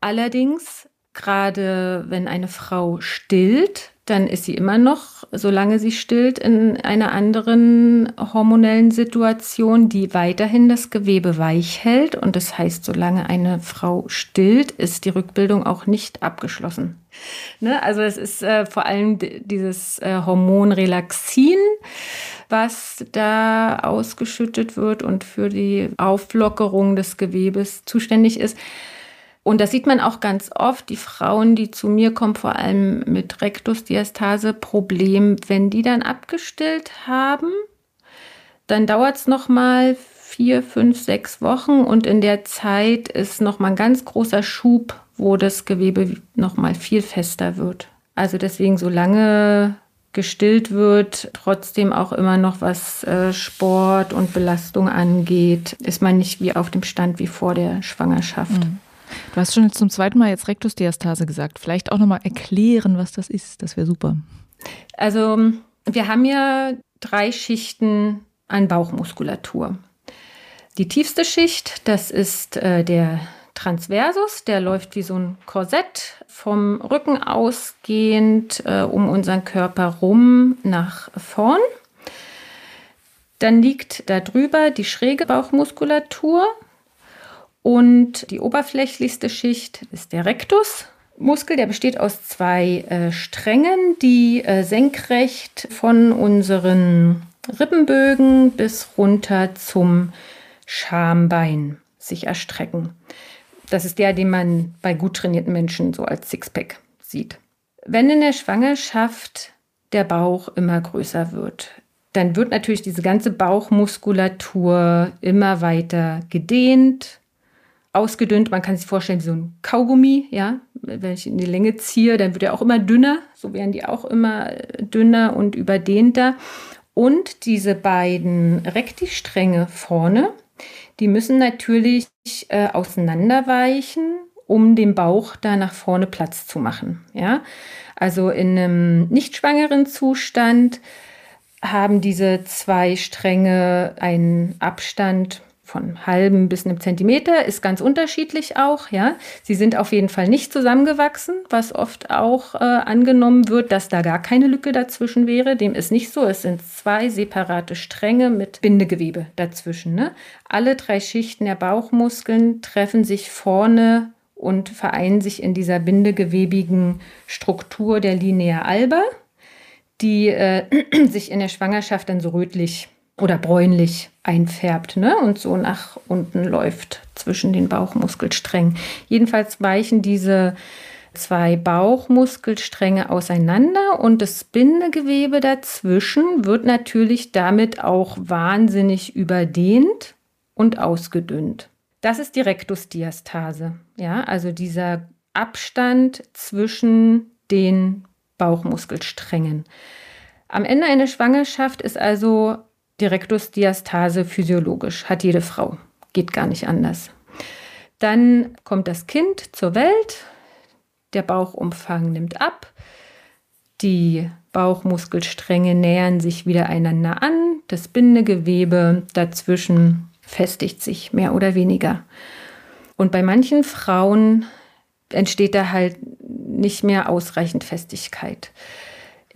Allerdings gerade wenn eine Frau stillt, dann ist sie immer noch, solange sie stillt, in einer anderen hormonellen Situation, die weiterhin das Gewebe weich hält. Und das heißt, solange eine Frau stillt, ist die Rückbildung auch nicht abgeschlossen. Ne? Also es ist äh, vor allem dieses äh, Hormon Relaxin, was da ausgeschüttet wird und für die Auflockerung des Gewebes zuständig ist. Und das sieht man auch ganz oft, die Frauen, die zu mir kommen, vor allem mit Rektusdiastase-Problem, wenn die dann abgestillt haben, dann dauert es nochmal vier, fünf, sechs Wochen und in der Zeit ist nochmal ein ganz großer Schub, wo das Gewebe nochmal viel fester wird. Also deswegen, solange gestillt wird, trotzdem auch immer noch was äh, Sport und Belastung angeht, ist man nicht wie auf dem Stand wie vor der Schwangerschaft. Mhm. Du hast schon zum zweiten Mal jetzt Rektusdiastase gesagt. Vielleicht auch nochmal erklären, was das ist. Das wäre super. Also, wir haben ja drei Schichten an Bauchmuskulatur. Die tiefste Schicht, das ist äh, der Transversus, der läuft wie so ein Korsett vom Rücken ausgehend äh, um unseren Körper rum nach vorn. Dann liegt da drüber die schräge Bauchmuskulatur, und die oberflächlichste Schicht ist der Rectus. Muskel, der besteht aus zwei äh, Strängen, die äh, senkrecht von unseren Rippenbögen bis runter zum Schambein sich erstrecken. Das ist der, den man bei gut trainierten Menschen so als Sixpack sieht. Wenn in der Schwangerschaft der Bauch immer größer wird, dann wird natürlich diese ganze Bauchmuskulatur immer weiter gedehnt, ausgedünnt. Man kann sich vorstellen, wie so ein Kaugummi, ja. Wenn ich in die Länge ziehe, dann wird er auch immer dünner. So werden die auch immer dünner und überdehnter. Und diese beiden Rektistränge vorne, die müssen natürlich äh, auseinanderweichen, um dem Bauch da nach vorne Platz zu machen. Ja? Also in einem nicht schwangeren Zustand haben diese zwei Stränge einen Abstand von halben bis einem Zentimeter, ist ganz unterschiedlich auch, ja. Sie sind auf jeden Fall nicht zusammengewachsen, was oft auch äh, angenommen wird, dass da gar keine Lücke dazwischen wäre. Dem ist nicht so. Es sind zwei separate Stränge mit Bindegewebe dazwischen. Ne? Alle drei Schichten der Bauchmuskeln treffen sich vorne und vereinen sich in dieser bindegewebigen Struktur der Linea alba, die äh, sich in der Schwangerschaft dann so rötlich oder bräunlich einfärbt ne? und so nach unten läuft zwischen den Bauchmuskelsträngen. Jedenfalls weichen diese zwei Bauchmuskelstränge auseinander und das Bindegewebe dazwischen wird natürlich damit auch wahnsinnig überdehnt und ausgedünnt. Das ist die Rektusdiastase. Ja, also dieser Abstand zwischen den Bauchmuskelsträngen. Am Ende einer Schwangerschaft ist also die Rektusdiastase physiologisch, hat jede Frau. Geht gar nicht anders. Dann kommt das Kind zur Welt, der Bauchumfang nimmt ab, die Bauchmuskelstränge nähern sich wieder einander an, das Bindegewebe dazwischen festigt sich mehr oder weniger. Und bei manchen Frauen entsteht da halt nicht mehr ausreichend Festigkeit.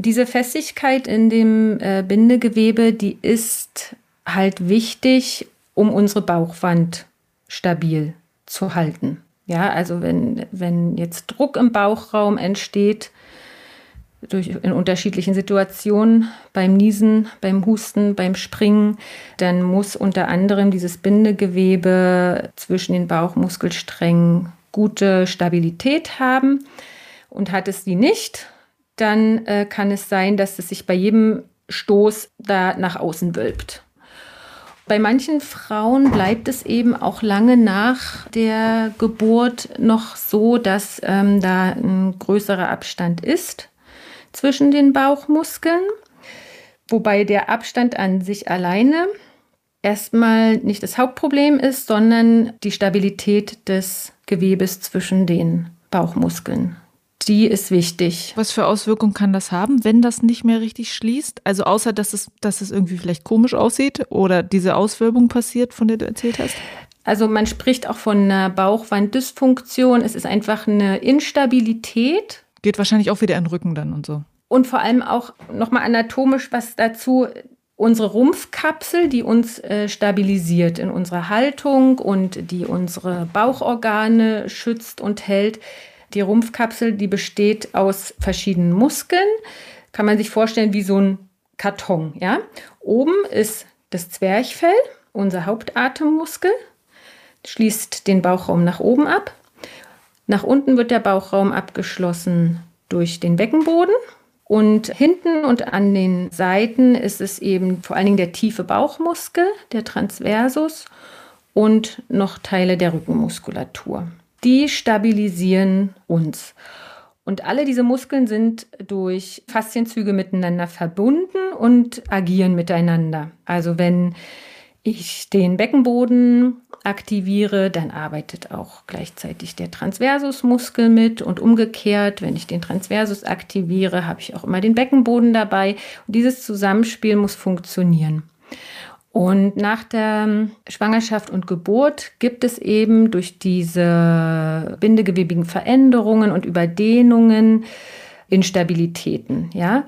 Diese Festigkeit in dem äh, Bindegewebe, die ist halt wichtig, um unsere Bauchwand stabil zu halten. Ja, also wenn, wenn jetzt Druck im Bauchraum entsteht, durch, in unterschiedlichen Situationen, beim Niesen, beim Husten, beim Springen, dann muss unter anderem dieses Bindegewebe zwischen den Bauchmuskelsträngen gute Stabilität haben. Und hat es die nicht, dann äh, kann es sein, dass es sich bei jedem Stoß da nach außen wölbt. Bei manchen Frauen bleibt es eben auch lange nach der Geburt noch so, dass ähm, da ein größerer Abstand ist zwischen den Bauchmuskeln, wobei der Abstand an sich alleine erstmal nicht das Hauptproblem ist, sondern die Stabilität des Gewebes zwischen den Bauchmuskeln. Die ist wichtig. Was für Auswirkungen kann das haben, wenn das nicht mehr richtig schließt? Also außer, dass es, dass es irgendwie vielleicht komisch aussieht oder diese Auswölbung passiert, von der du erzählt hast? Also man spricht auch von einer Bauchwanddysfunktion. Es ist einfach eine Instabilität. Geht wahrscheinlich auch wieder in den Rücken dann und so. Und vor allem auch nochmal anatomisch was dazu unsere Rumpfkapsel, die uns äh, stabilisiert in unserer Haltung und die unsere Bauchorgane schützt und hält. Die Rumpfkapsel, die besteht aus verschiedenen Muskeln. Kann man sich vorstellen wie so ein Karton. Ja? Oben ist das Zwerchfell, unser Hauptatemmuskel, schließt den Bauchraum nach oben ab. Nach unten wird der Bauchraum abgeschlossen durch den Beckenboden und hinten und an den Seiten ist es eben vor allen Dingen der tiefe Bauchmuskel, der Transversus und noch Teile der Rückenmuskulatur. Die stabilisieren uns. Und alle diese Muskeln sind durch Faszienzüge miteinander verbunden und agieren miteinander. Also wenn ich den Beckenboden aktiviere, dann arbeitet auch gleichzeitig der Transversusmuskel mit und umgekehrt, wenn ich den Transversus aktiviere, habe ich auch immer den Beckenboden dabei. Und dieses Zusammenspiel muss funktionieren. Und nach der Schwangerschaft und Geburt gibt es eben durch diese bindegewebigen Veränderungen und Überdehnungen Instabilitäten, ja.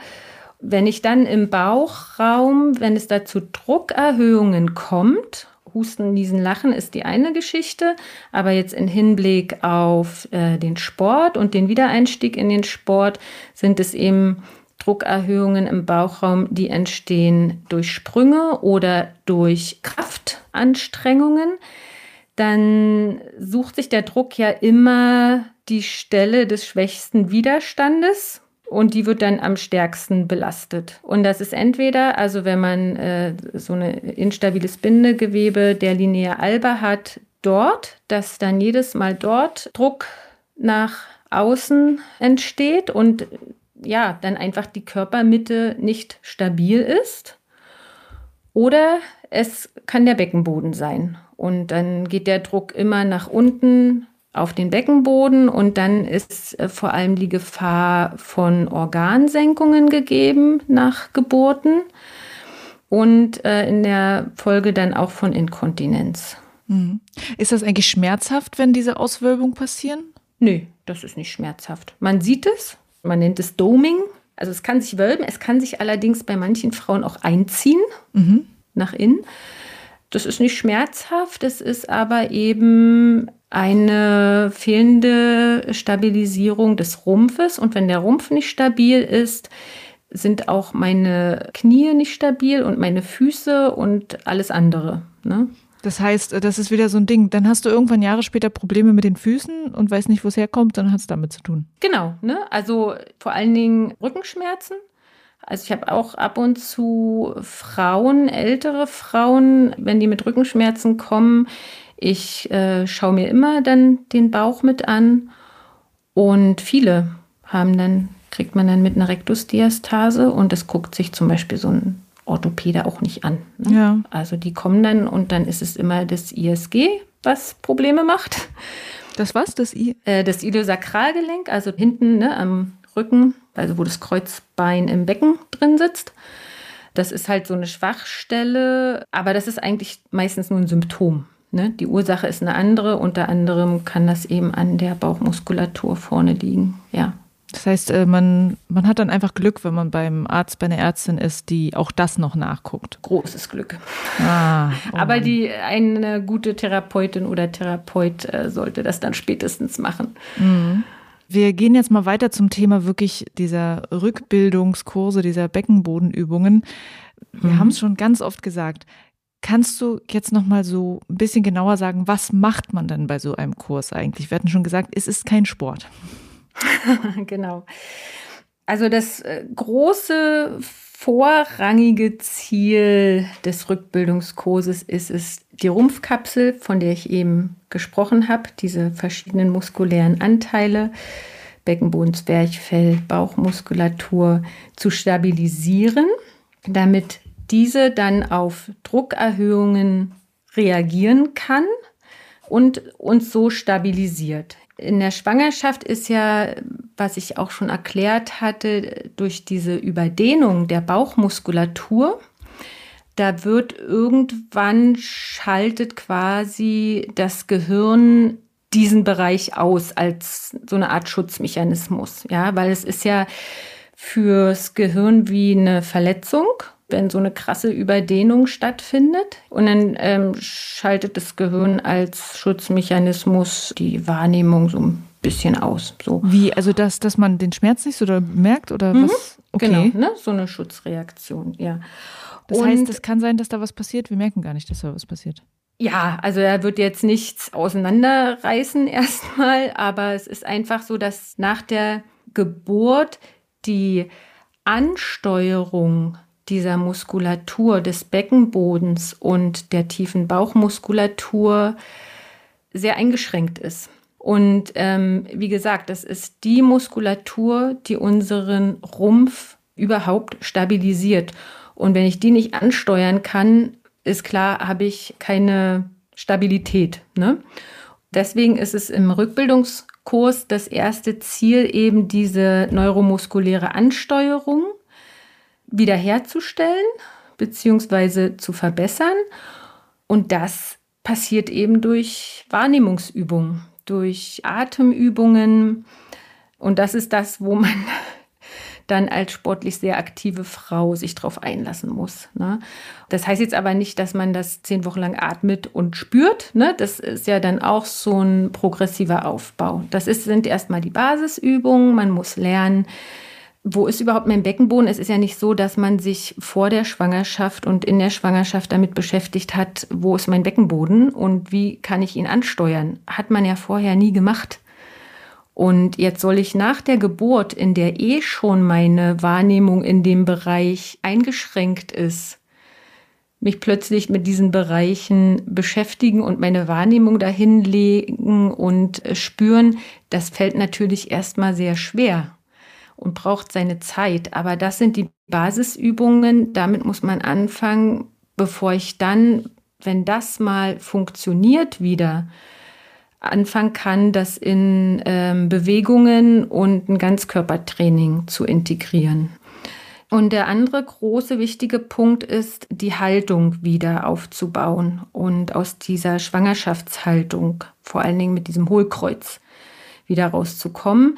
Wenn ich dann im Bauchraum, wenn es da zu Druckerhöhungen kommt, Husten, Niesen, Lachen ist die eine Geschichte, aber jetzt im Hinblick auf äh, den Sport und den Wiedereinstieg in den Sport sind es eben Druckerhöhungen im Bauchraum, die entstehen durch Sprünge oder durch Kraftanstrengungen. Dann sucht sich der Druck ja immer die Stelle des schwächsten Widerstandes und die wird dann am stärksten belastet. Und das ist entweder, also wenn man äh, so ein instabiles Bindegewebe der Linie alba hat, dort, dass dann jedes Mal dort Druck nach außen entsteht und ja, dann einfach die Körpermitte nicht stabil ist. Oder es kann der Beckenboden sein. Und dann geht der Druck immer nach unten auf den Beckenboden und dann ist äh, vor allem die Gefahr von Organsenkungen gegeben nach Geburten und äh, in der Folge dann auch von Inkontinenz. Mhm. Ist das eigentlich schmerzhaft, wenn diese Auswölbungen passieren? Nö, das ist nicht schmerzhaft. Man sieht es, man nennt es Doming. Also es kann sich wölben, es kann sich allerdings bei manchen Frauen auch einziehen mhm. nach innen. Das ist nicht schmerzhaft, es ist aber eben eine fehlende Stabilisierung des Rumpfes. Und wenn der Rumpf nicht stabil ist, sind auch meine Knie nicht stabil und meine Füße und alles andere. Ne? Das heißt, das ist wieder so ein Ding. Dann hast du irgendwann Jahre später Probleme mit den Füßen und weißt nicht, wo es herkommt, dann hat es damit zu tun. Genau, ne? Also vor allen Dingen Rückenschmerzen. Also ich habe auch ab und zu Frauen, ältere Frauen, wenn die mit Rückenschmerzen kommen, ich äh, schaue mir immer dann den Bauch mit an und viele haben dann, kriegt man dann mit einer Rektusdiastase und das guckt sich zum Beispiel so ein Orthopäde auch nicht an. Ne? Ja. Also die kommen dann und dann ist es immer das ISG, was Probleme macht. Das was? Das, I äh, das Iliosakralgelenk, also hinten ne, am Rücken, also wo das Kreuzbein im Becken drin sitzt. Das ist halt so eine Schwachstelle, aber das ist eigentlich meistens nur ein Symptom. Ne? Die Ursache ist eine andere. Unter anderem kann das eben an der Bauchmuskulatur vorne liegen. Ja. Das heißt, äh, man, man hat dann einfach Glück, wenn man beim Arzt, bei einer Ärztin ist, die auch das noch nachguckt. Großes Glück. Ah, oh Aber die, eine gute Therapeutin oder Therapeut äh, sollte das dann spätestens machen. Mhm. Wir gehen jetzt mal weiter zum Thema wirklich dieser Rückbildungskurse, dieser Beckenbodenübungen. Wir mhm. haben es schon ganz oft gesagt. Kannst du jetzt noch mal so ein bisschen genauer sagen, was macht man denn bei so einem Kurs eigentlich? Wir hatten schon gesagt, es ist kein Sport. genau. Also das äh, große vorrangige Ziel des Rückbildungskurses ist es, die Rumpfkapsel, von der ich eben gesprochen habe, diese verschiedenen muskulären Anteile, Beckenboden, Zwerchfell, Bauchmuskulatur zu stabilisieren, damit diese dann auf Druckerhöhungen reagieren kann und uns so stabilisiert. In der Schwangerschaft ist ja, was ich auch schon erklärt hatte, durch diese Überdehnung der Bauchmuskulatur, da wird irgendwann schaltet quasi das Gehirn diesen Bereich aus als so eine Art Schutzmechanismus, ja, weil es ist ja fürs Gehirn wie eine Verletzung wenn so eine krasse Überdehnung stattfindet. Und dann ähm, schaltet das Gehirn als Schutzmechanismus die Wahrnehmung so ein bisschen aus. So. Wie, also dass, dass man den Schmerz nicht so merkt oder mhm, was? Okay. Genau, ne? so eine Schutzreaktion, ja. Das Und, heißt, es kann sein, dass da was passiert. Wir merken gar nicht, dass da was passiert. Ja, also er wird jetzt nichts auseinanderreißen erstmal, aber es ist einfach so, dass nach der Geburt die Ansteuerung dieser Muskulatur des Beckenbodens und der tiefen Bauchmuskulatur sehr eingeschränkt ist. Und ähm, wie gesagt, das ist die Muskulatur, die unseren Rumpf überhaupt stabilisiert. Und wenn ich die nicht ansteuern kann, ist klar, habe ich keine Stabilität. Ne? Deswegen ist es im Rückbildungskurs das erste Ziel eben diese neuromuskuläre Ansteuerung wiederherzustellen bzw. zu verbessern. Und das passiert eben durch Wahrnehmungsübungen, durch Atemübungen. Und das ist das, wo man dann als sportlich sehr aktive Frau sich darauf einlassen muss. Ne? Das heißt jetzt aber nicht, dass man das zehn Wochen lang atmet und spürt. Ne? Das ist ja dann auch so ein progressiver Aufbau. Das ist, sind erstmal die Basisübungen. Man muss lernen, wo ist überhaupt mein Beckenboden? Es ist ja nicht so, dass man sich vor der Schwangerschaft und in der Schwangerschaft damit beschäftigt hat, wo ist mein Beckenboden und wie kann ich ihn ansteuern. Hat man ja vorher nie gemacht. Und jetzt soll ich nach der Geburt, in der eh schon meine Wahrnehmung in dem Bereich eingeschränkt ist, mich plötzlich mit diesen Bereichen beschäftigen und meine Wahrnehmung dahin legen und spüren, das fällt natürlich erstmal sehr schwer und braucht seine Zeit. Aber das sind die Basisübungen. Damit muss man anfangen, bevor ich dann, wenn das mal funktioniert wieder, anfangen kann, das in ähm, Bewegungen und ein Ganzkörpertraining zu integrieren. Und der andere große wichtige Punkt ist, die Haltung wieder aufzubauen und aus dieser Schwangerschaftshaltung, vor allen Dingen mit diesem Hohlkreuz, wieder rauszukommen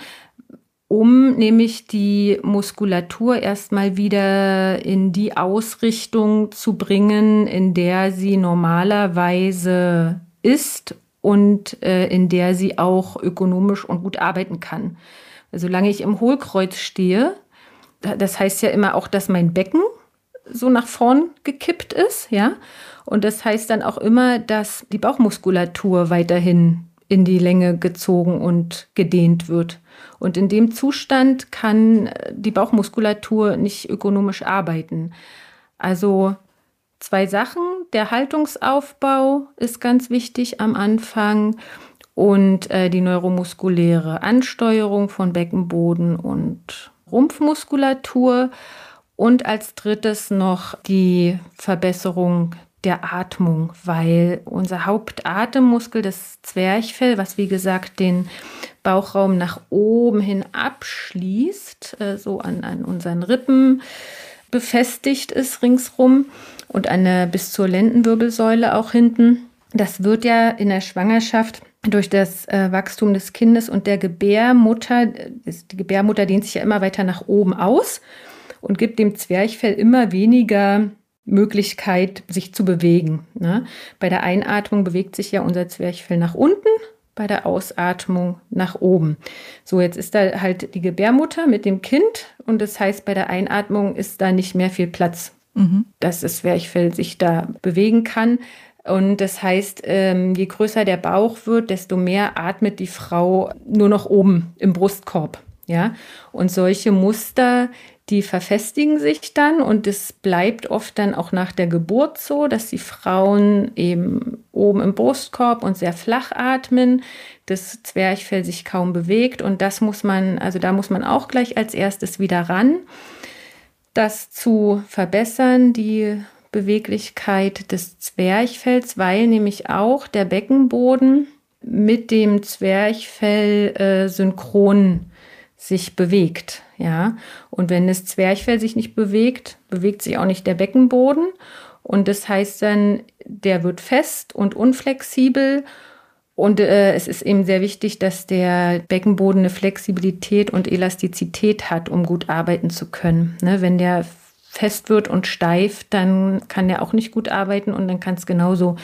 um nämlich die Muskulatur erstmal wieder in die Ausrichtung zu bringen, in der sie normalerweise ist und äh, in der sie auch ökonomisch und gut arbeiten kann. Solange ich im Hohlkreuz stehe, das heißt ja immer auch, dass mein Becken so nach vorn gekippt ist, ja. Und das heißt dann auch immer, dass die Bauchmuskulatur weiterhin in die Länge gezogen und gedehnt wird. Und in dem Zustand kann die Bauchmuskulatur nicht ökonomisch arbeiten. Also zwei Sachen. Der Haltungsaufbau ist ganz wichtig am Anfang und äh, die neuromuskuläre Ansteuerung von Beckenboden und Rumpfmuskulatur. Und als drittes noch die Verbesserung der Atmung, weil unser Hauptatemmuskel, das Zwerchfell, was wie gesagt den Bauchraum nach oben hin abschließt, äh, so an, an unseren Rippen befestigt ist ringsrum und der, bis zur Lendenwirbelsäule auch hinten. Das wird ja in der Schwangerschaft durch das äh, Wachstum des Kindes und der Gebärmutter, die Gebärmutter dehnt sich ja immer weiter nach oben aus und gibt dem Zwerchfell immer weniger Möglichkeit, sich zu bewegen. Ne? Bei der Einatmung bewegt sich ja unser Zwerchfell nach unten, bei der Ausatmung nach oben. So, jetzt ist da halt die Gebärmutter mit dem Kind und das heißt, bei der Einatmung ist da nicht mehr viel Platz, mhm. dass das Zwerchfell sich da bewegen kann. Und das heißt, ähm, je größer der Bauch wird, desto mehr atmet die Frau nur noch oben im Brustkorb. Ja, und solche Muster, die verfestigen sich dann und es bleibt oft dann auch nach der Geburt so, dass die Frauen eben oben im Brustkorb und sehr flach atmen, das Zwerchfell sich kaum bewegt und das muss man, also da muss man auch gleich als erstes wieder ran, das zu verbessern, die Beweglichkeit des Zwerchfells, weil nämlich auch der Beckenboden mit dem Zwerchfell äh, synchron sich bewegt. Ja, und wenn das Zwerchfell sich nicht bewegt, bewegt sich auch nicht der Beckenboden. Und das heißt dann, der wird fest und unflexibel. Und äh, es ist eben sehr wichtig, dass der Beckenboden eine Flexibilität und Elastizität hat, um gut arbeiten zu können. Ne? Wenn der fest wird und steif, dann kann der auch nicht gut arbeiten und dann kann es genauso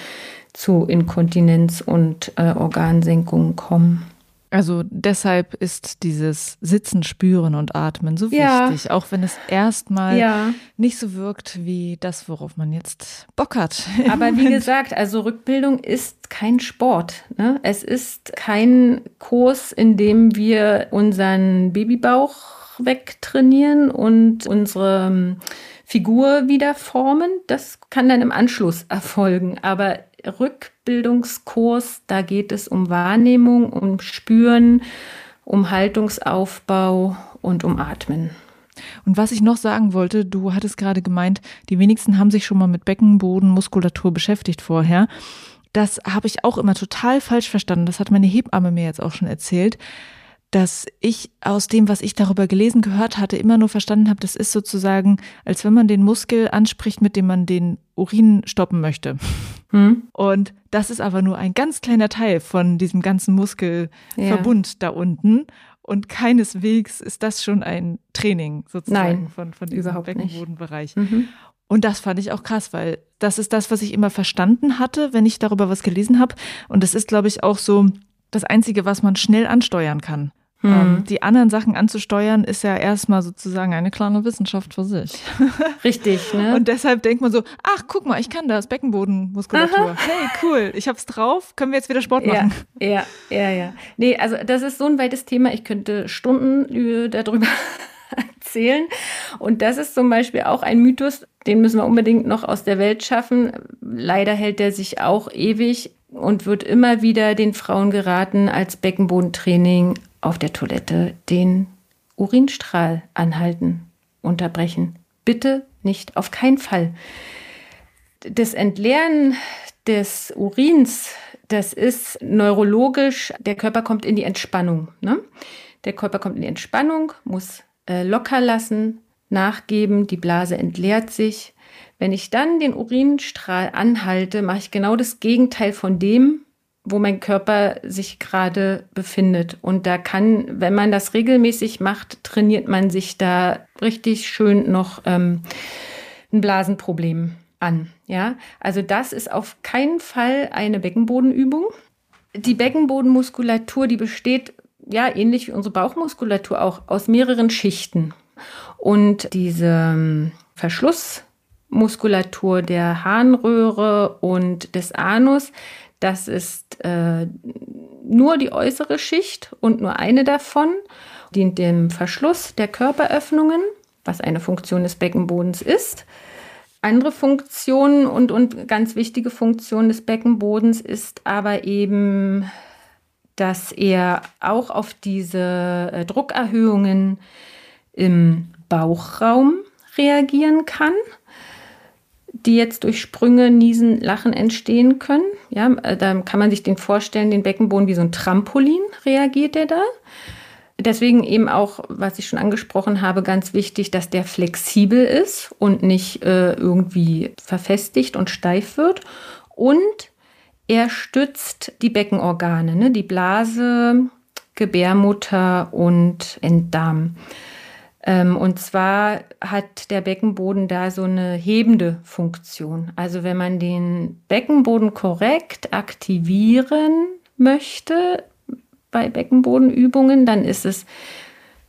zu Inkontinenz und äh, Organsenkungen kommen. Also deshalb ist dieses Sitzen, Spüren und Atmen so ja. wichtig, auch wenn es erstmal ja. nicht so wirkt wie das, worauf man jetzt Bock hat. Aber wie gesagt, also Rückbildung ist kein Sport. Ne? Es ist kein Kurs, in dem wir unseren Babybauch wegtrainieren und unsere ähm, Figur wieder formen. Das kann dann im Anschluss erfolgen. Aber Rückbildungskurs, da geht es um Wahrnehmung, um Spüren, um Haltungsaufbau und um Atmen. Und was ich noch sagen wollte, du hattest gerade gemeint, die wenigsten haben sich schon mal mit Beckenbodenmuskulatur beschäftigt vorher. Das habe ich auch immer total falsch verstanden. Das hat meine Hebamme mir jetzt auch schon erzählt dass ich aus dem, was ich darüber gelesen gehört hatte, immer nur verstanden habe, das ist sozusagen, als wenn man den Muskel anspricht, mit dem man den Urin stoppen möchte. Hm. Und das ist aber nur ein ganz kleiner Teil von diesem ganzen Muskelverbund ja. da unten. Und keineswegs ist das schon ein Training sozusagen Nein, von, von diesem Beckenbodenbereich. Mhm. Und das fand ich auch krass, weil das ist das, was ich immer verstanden hatte, wenn ich darüber was gelesen habe. Und das ist, glaube ich, auch so das Einzige, was man schnell ansteuern kann. Hm. Ähm, die anderen Sachen anzusteuern, ist ja erstmal sozusagen eine kleine Wissenschaft für sich. Richtig, ne? Und deshalb denkt man so, ach, guck mal, ich kann das, Beckenbodenmuskulatur. Aha. Hey, cool, ich hab's drauf, können wir jetzt wieder Sport machen? Ja, ja, ja, ja. Nee, also das ist so ein weites Thema, ich könnte Stunden darüber erzählen. Und das ist zum Beispiel auch ein Mythos, den müssen wir unbedingt noch aus der Welt schaffen. Leider hält der sich auch ewig und wird immer wieder den Frauen geraten, als Beckenbodentraining auf der Toilette den Urinstrahl anhalten, unterbrechen. Bitte nicht, auf keinen Fall. Das Entleeren des Urins, das ist neurologisch, der Körper kommt in die Entspannung. Ne? Der Körper kommt in die Entspannung, muss äh, locker lassen, nachgeben, die Blase entleert sich. Wenn ich dann den Urinstrahl anhalte, mache ich genau das Gegenteil von dem, wo mein Körper sich gerade befindet. Und da kann, wenn man das regelmäßig macht, trainiert man sich da richtig schön noch ähm, ein Blasenproblem an. Ja, also das ist auf keinen Fall eine Beckenbodenübung. Die Beckenbodenmuskulatur, die besteht ja ähnlich wie unsere Bauchmuskulatur auch aus mehreren Schichten. Und diese ähm, Verschluss Muskulatur der Harnröhre und des Anus. Das ist äh, nur die äußere Schicht und nur eine davon dient dem Verschluss der Körperöffnungen, was eine Funktion des Beckenbodens ist. Andere Funktionen und, und ganz wichtige Funktion des Beckenbodens ist aber eben, dass er auch auf diese äh, Druckerhöhungen im Bauchraum reagieren kann, die jetzt durch Sprünge, Niesen, Lachen entstehen können. Ja, äh, da kann man sich den vorstellen, den Beckenboden wie so ein Trampolin reagiert er da. Deswegen eben auch, was ich schon angesprochen habe, ganz wichtig, dass der flexibel ist und nicht äh, irgendwie verfestigt und steif wird. Und er stützt die Beckenorgane, ne? die Blase, Gebärmutter und Enddarm. Ähm, und zwar hat der Beckenboden da so eine hebende Funktion. Also wenn man den Beckenboden korrekt aktivieren möchte, bei Beckenbodenübungen, dann ist es,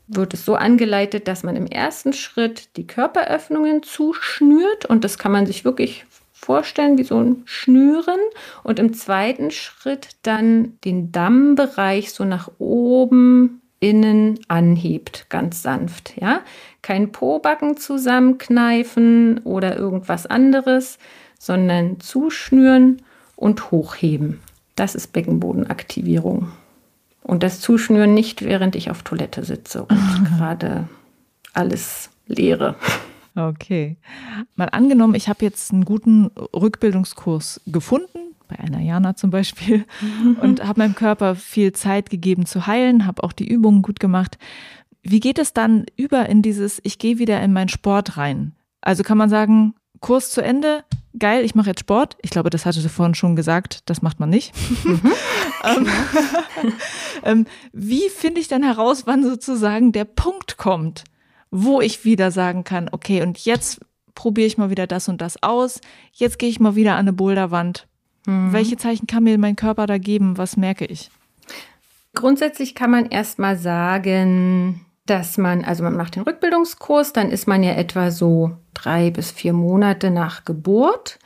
wird es so angeleitet, dass man im ersten Schritt die Körperöffnungen zuschnürt und das kann man sich wirklich vorstellen wie so ein Schnüren und im zweiten Schritt dann den Dammbereich so nach oben innen anhebt, ganz sanft, ja? Kein Pobacken zusammenkneifen oder irgendwas anderes, sondern zuschnüren und hochheben. Das ist Beckenbodenaktivierung. Und das Zuschnüren nicht, während ich auf Toilette sitze und gerade alles leere. Okay. Mal angenommen, ich habe jetzt einen guten Rückbildungskurs gefunden, bei einer Jana zum Beispiel, mhm. und habe meinem Körper viel Zeit gegeben zu heilen, habe auch die Übungen gut gemacht. Wie geht es dann über in dieses, ich gehe wieder in meinen Sport rein? Also kann man sagen, Kurs zu Ende, geil, ich mache jetzt Sport. Ich glaube, das hatte du vorhin schon gesagt, das macht man nicht. Mhm. ähm, wie finde ich dann heraus, wann sozusagen der Punkt kommt, wo ich wieder sagen kann, okay, und jetzt probiere ich mal wieder das und das aus. Jetzt gehe ich mal wieder an eine Boulderwand. Mhm. Welche Zeichen kann mir mein Körper da geben? Was merke ich? Grundsätzlich kann man erstmal sagen, dass man, also man macht den Rückbildungskurs, dann ist man ja etwa so drei bis vier Monate nach Geburt.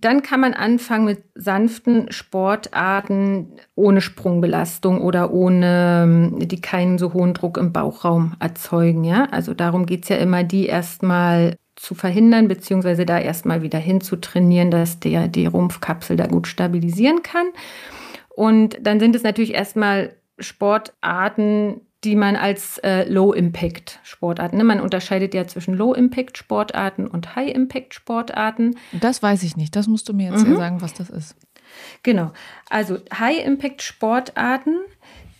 Dann kann man anfangen mit sanften Sportarten ohne Sprungbelastung oder ohne, die keinen so hohen Druck im Bauchraum erzeugen. Ja? Also darum geht es ja immer, die erstmal zu verhindern, beziehungsweise da erstmal wieder hinzutrainieren, dass der die Rumpfkapsel da gut stabilisieren kann. Und dann sind es natürlich erstmal Sportarten, die man als äh, Low-Impact-Sportarten, ne? man unterscheidet ja zwischen Low-Impact-Sportarten und High-Impact-Sportarten. Das weiß ich nicht, das musst du mir jetzt mhm. sagen, was das ist. Genau, also High-Impact-Sportarten,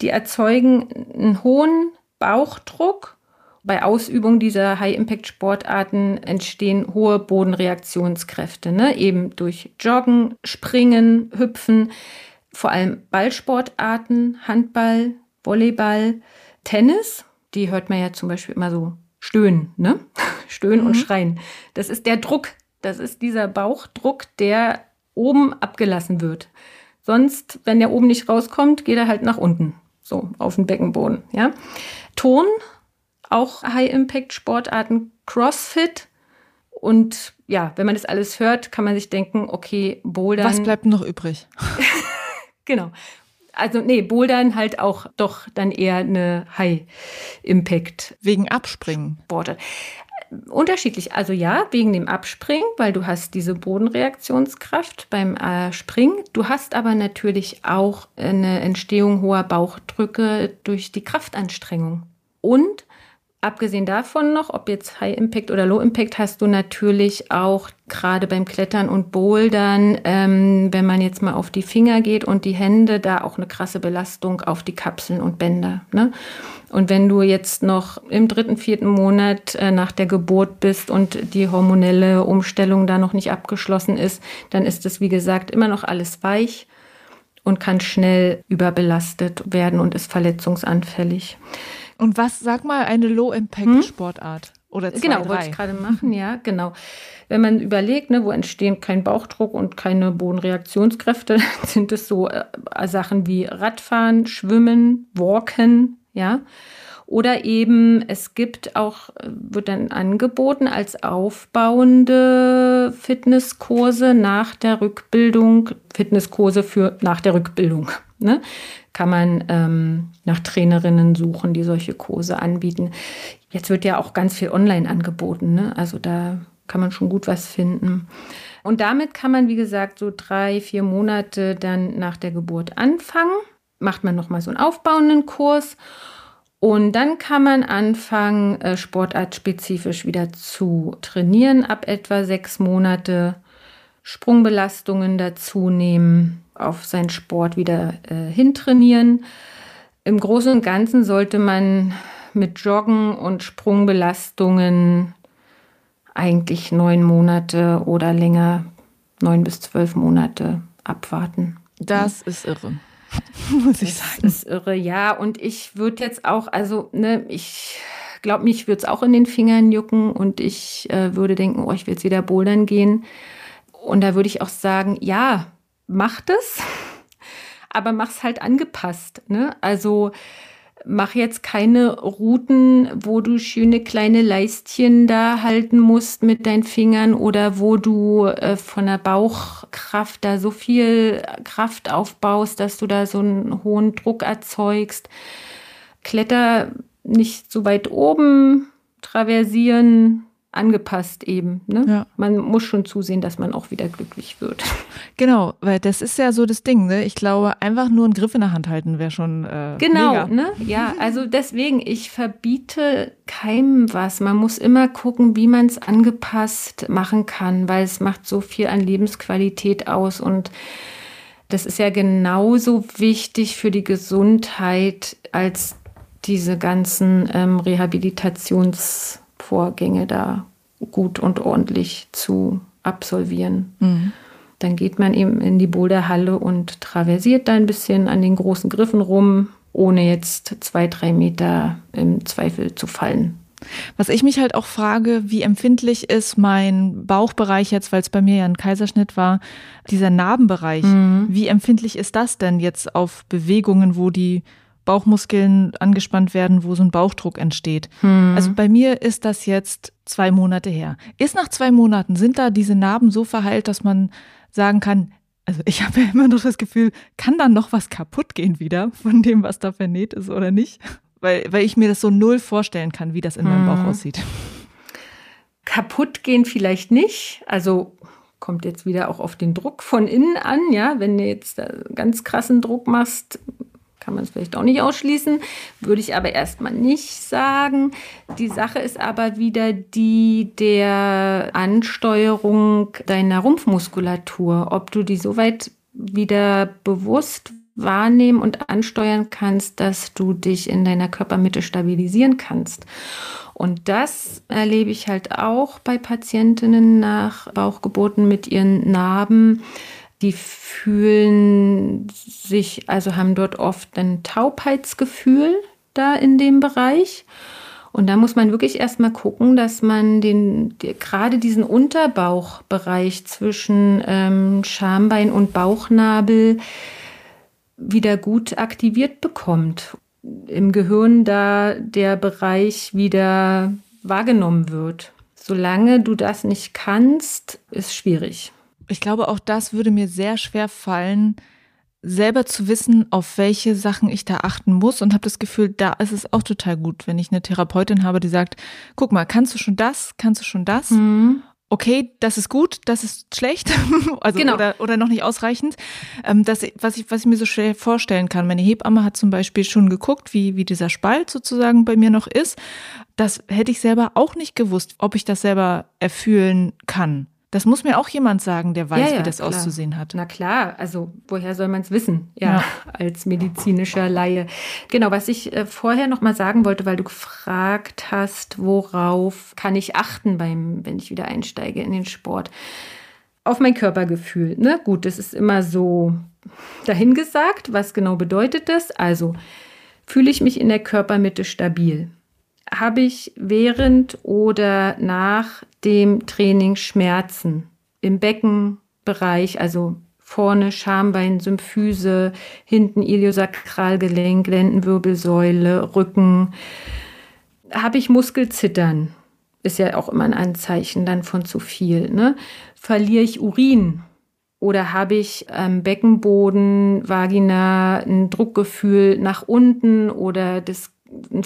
die erzeugen einen hohen Bauchdruck. Bei Ausübung dieser High-Impact-Sportarten entstehen hohe Bodenreaktionskräfte, ne? eben durch Joggen, Springen, Hüpfen, vor allem Ballsportarten, Handball, Volleyball, Tennis, die hört man ja zum Beispiel immer so stöhnen, ne? Stöhnen mhm. und schreien. Das ist der Druck, das ist dieser Bauchdruck, der oben abgelassen wird. Sonst, wenn der oben nicht rauskommt, geht er halt nach unten, so auf den Beckenboden, ja? Ton, auch High-Impact-Sportarten, CrossFit und ja, wenn man das alles hört, kann man sich denken, okay, Bouldern. Was bleibt noch übrig? genau. Also nee, Bouldern halt auch doch dann eher eine High-Impact. Wegen Abspringen. Sporte. Unterschiedlich. Also ja, wegen dem Abspringen, weil du hast diese Bodenreaktionskraft beim äh, Springen. Du hast aber natürlich auch eine Entstehung hoher Bauchdrücke durch die Kraftanstrengung. Und Abgesehen davon noch, ob jetzt High Impact oder Low Impact, hast du natürlich auch gerade beim Klettern und Bouldern, ähm, wenn man jetzt mal auf die Finger geht und die Hände, da auch eine krasse Belastung auf die Kapseln und Bänder. Ne? Und wenn du jetzt noch im dritten, vierten Monat äh, nach der Geburt bist und die hormonelle Umstellung da noch nicht abgeschlossen ist, dann ist es, wie gesagt, immer noch alles weich und kann schnell überbelastet werden und ist verletzungsanfällig. Und was, sag mal, eine Low-Impact-Sportart? Hm? Oder zwei, genau, wollte ich gerade machen, ja, genau. Wenn man überlegt, ne, wo entstehen kein Bauchdruck und keine Bodenreaktionskräfte, sind es so äh, Sachen wie Radfahren, Schwimmen, Walken, ja. Oder eben, es gibt auch, wird dann angeboten als aufbauende Fitnesskurse nach der Rückbildung, Fitnesskurse für nach der Rückbildung. Ne? Kann man ähm, nach Trainerinnen suchen, die solche Kurse anbieten. Jetzt wird ja auch ganz viel online angeboten. Ne? Also da kann man schon gut was finden. Und damit kann man, wie gesagt, so drei, vier Monate dann nach der Geburt anfangen. Macht man nochmal so einen aufbauenden Kurs und dann kann man anfangen, äh, sportartspezifisch wieder zu trainieren, ab etwa sechs Monate Sprungbelastungen dazu nehmen, auf seinen Sport wieder äh, hintrainieren. Im Großen und Ganzen sollte man mit Joggen und Sprungbelastungen eigentlich neun Monate oder länger, neun bis zwölf Monate abwarten. Das ist irre. muss ich sagen. Das ist irre, ja. Und ich würde jetzt auch, also, ne, ich glaube, mich würde es auch in den Fingern jucken und ich äh, würde denken, oh, ich will jetzt wieder bouldern gehen. Und da würde ich auch sagen, ja, mach das, aber mach's halt angepasst. Ne? Also mach jetzt keine Routen, wo du schöne kleine Leistchen da halten musst mit deinen Fingern oder wo du äh, von der Bauchkraft da so viel Kraft aufbaust, dass du da so einen hohen Druck erzeugst. Kletter nicht so weit oben, traversieren, angepasst eben. Ne? Ja. Man muss schon zusehen, dass man auch wieder glücklich wird. Genau, weil das ist ja so das Ding. Ne? Ich glaube, einfach nur einen Griff in der Hand halten wäre schon äh, genau. Mega. Ne? Ja, also deswegen ich verbiete keinem was. Man muss immer gucken, wie man es angepasst machen kann, weil es macht so viel an Lebensqualität aus und das ist ja genauso wichtig für die Gesundheit als diese ganzen ähm, Rehabilitations Vorgänge da gut und ordentlich zu absolvieren. Mhm. Dann geht man eben in die Boulderhalle und traversiert da ein bisschen an den großen Griffen rum, ohne jetzt zwei, drei Meter im Zweifel zu fallen. Was ich mich halt auch frage, wie empfindlich ist mein Bauchbereich jetzt, weil es bei mir ja ein Kaiserschnitt war, dieser Narbenbereich. Mhm. Wie empfindlich ist das denn jetzt auf Bewegungen, wo die Bauchmuskeln angespannt werden, wo so ein Bauchdruck entsteht. Hm. Also bei mir ist das jetzt zwei Monate her. Ist nach zwei Monaten, sind da diese Narben so verheilt, dass man sagen kann, also ich habe ja immer noch das Gefühl, kann dann noch was kaputt gehen wieder von dem, was da vernäht ist oder nicht? Weil, weil ich mir das so null vorstellen kann, wie das in meinem Bauch hm. aussieht. Kaputt gehen vielleicht nicht. Also kommt jetzt wieder auch auf den Druck von innen an, ja. Wenn du jetzt ganz krassen Druck machst, kann man es vielleicht auch nicht ausschließen, würde ich aber erstmal nicht sagen. Die Sache ist aber wieder die der Ansteuerung deiner Rumpfmuskulatur, ob du die so weit wieder bewusst wahrnehmen und ansteuern kannst, dass du dich in deiner Körpermitte stabilisieren kannst. Und das erlebe ich halt auch bei Patientinnen nach Bauchgeburten mit ihren Narben, die fühlen sich, also haben dort oft ein Taubheitsgefühl da in dem Bereich. Und da muss man wirklich erstmal gucken, dass man den, die, gerade diesen Unterbauchbereich zwischen ähm, Schambein und Bauchnabel wieder gut aktiviert bekommt. Im Gehirn da der Bereich wieder wahrgenommen wird. Solange du das nicht kannst, ist schwierig ich glaube, auch das würde mir sehr schwer fallen, selber zu wissen, auf welche Sachen ich da achten muss und habe das Gefühl, da ist es auch total gut, wenn ich eine Therapeutin habe, die sagt, guck mal, kannst du schon das, kannst du schon das? Mhm. Okay, das ist gut, das ist schlecht, also genau. oder, oder noch nicht ausreichend. Ähm, das, was, ich, was ich mir so schwer vorstellen kann, meine Hebamme hat zum Beispiel schon geguckt, wie, wie dieser Spalt sozusagen bei mir noch ist. Das hätte ich selber auch nicht gewusst, ob ich das selber erfühlen kann. Das muss mir auch jemand sagen, der weiß, ja, ja, wie das klar. auszusehen hat. Na klar, also woher soll man es wissen? Ja, ja, als medizinischer Laie. Genau, was ich äh, vorher noch mal sagen wollte, weil du gefragt hast, worauf kann ich achten beim, wenn ich wieder einsteige in den Sport? Auf mein Körpergefühl. Ne? Gut, das ist immer so dahingesagt. Was genau bedeutet das? Also fühle ich mich in der Körpermitte stabil? Habe ich während oder nach dem Training Schmerzen im Beckenbereich, also vorne Schambein, Symphyse, hinten Iliosakralgelenk, Lendenwirbelsäule, Rücken. Habe ich Muskelzittern? Ist ja auch immer ein Anzeichen dann von zu viel. Ne? Verliere ich Urin? Oder habe ich am Beckenboden, Vagina ein Druckgefühl nach unten oder das, ein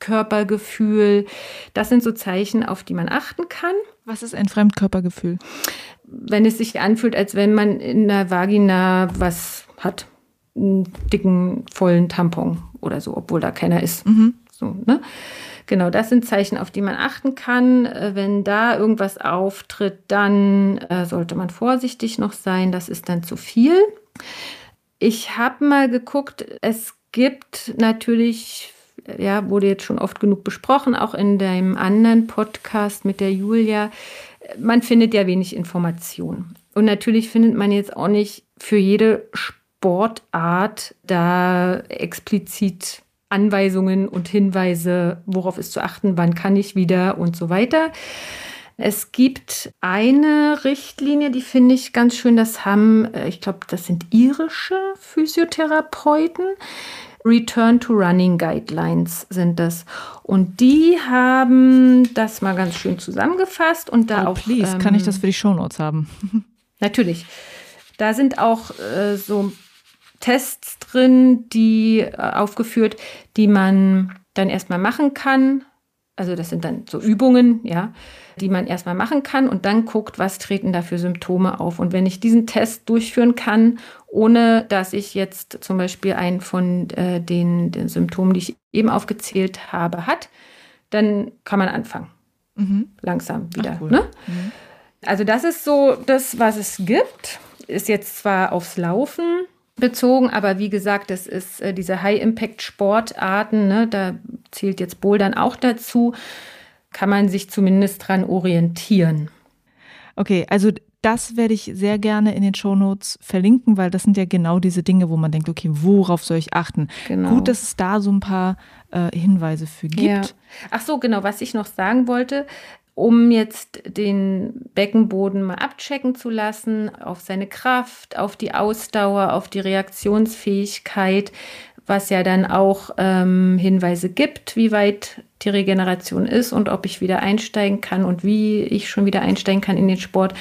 Fremdkörpergefühl? Das sind so Zeichen, auf die man achten kann. Was ist ein Fremdkörpergefühl? Wenn es sich anfühlt, als wenn man in der Vagina was hat. Einen dicken, vollen Tampon oder so, obwohl da keiner ist. Mhm. So, ne? Genau, das sind Zeichen, auf die man achten kann. Äh, wenn da irgendwas auftritt, dann äh, sollte man vorsichtig noch sein. Das ist dann zu viel. Ich habe mal geguckt, es gibt natürlich, ja, wurde jetzt schon oft genug besprochen, auch in dem anderen Podcast mit der Julia. Man findet ja wenig Informationen. Und natürlich findet man jetzt auch nicht für jede Sportart da explizit Anweisungen und Hinweise, worauf ist zu achten, wann kann ich wieder und so weiter. Es gibt eine Richtlinie, die finde ich ganz schön. Das haben, äh, ich glaube, das sind irische Physiotherapeuten. Return to Running Guidelines sind das. Und die haben das mal ganz schön zusammengefasst und da oh, auch. Please, ähm, kann ich das für die Shownotes haben? Natürlich. Da sind auch äh, so Tests drin, die äh, aufgeführt, die man dann erstmal machen kann. Also das sind dann so Übungen, ja, die man erstmal machen kann und dann guckt, was treten da für Symptome auf. Und wenn ich diesen Test durchführen kann, ohne dass ich jetzt zum Beispiel einen von äh, den, den, Symptomen, die ich eben aufgezählt habe, hat, dann kann man anfangen. Mhm. Langsam wieder. Ach, cool. ne? mhm. Also das ist so das, was es gibt. Ist jetzt zwar aufs Laufen bezogen, aber wie gesagt, das ist äh, diese High-Impact-Sportarten, ne, da zählt jetzt Bouldern auch dazu, kann man sich zumindest dran orientieren. Okay, also das werde ich sehr gerne in den Shownotes verlinken, weil das sind ja genau diese Dinge, wo man denkt, okay, worauf soll ich achten? Genau. Gut, dass es da so ein paar äh, Hinweise für gibt. Ja. Ach so, genau, was ich noch sagen wollte, um jetzt den Beckenboden mal abchecken zu lassen, auf seine Kraft, auf die Ausdauer, auf die Reaktionsfähigkeit, was ja dann auch ähm, Hinweise gibt, wie weit die Regeneration ist und ob ich wieder einsteigen kann und wie ich schon wieder einsteigen kann in den Sport,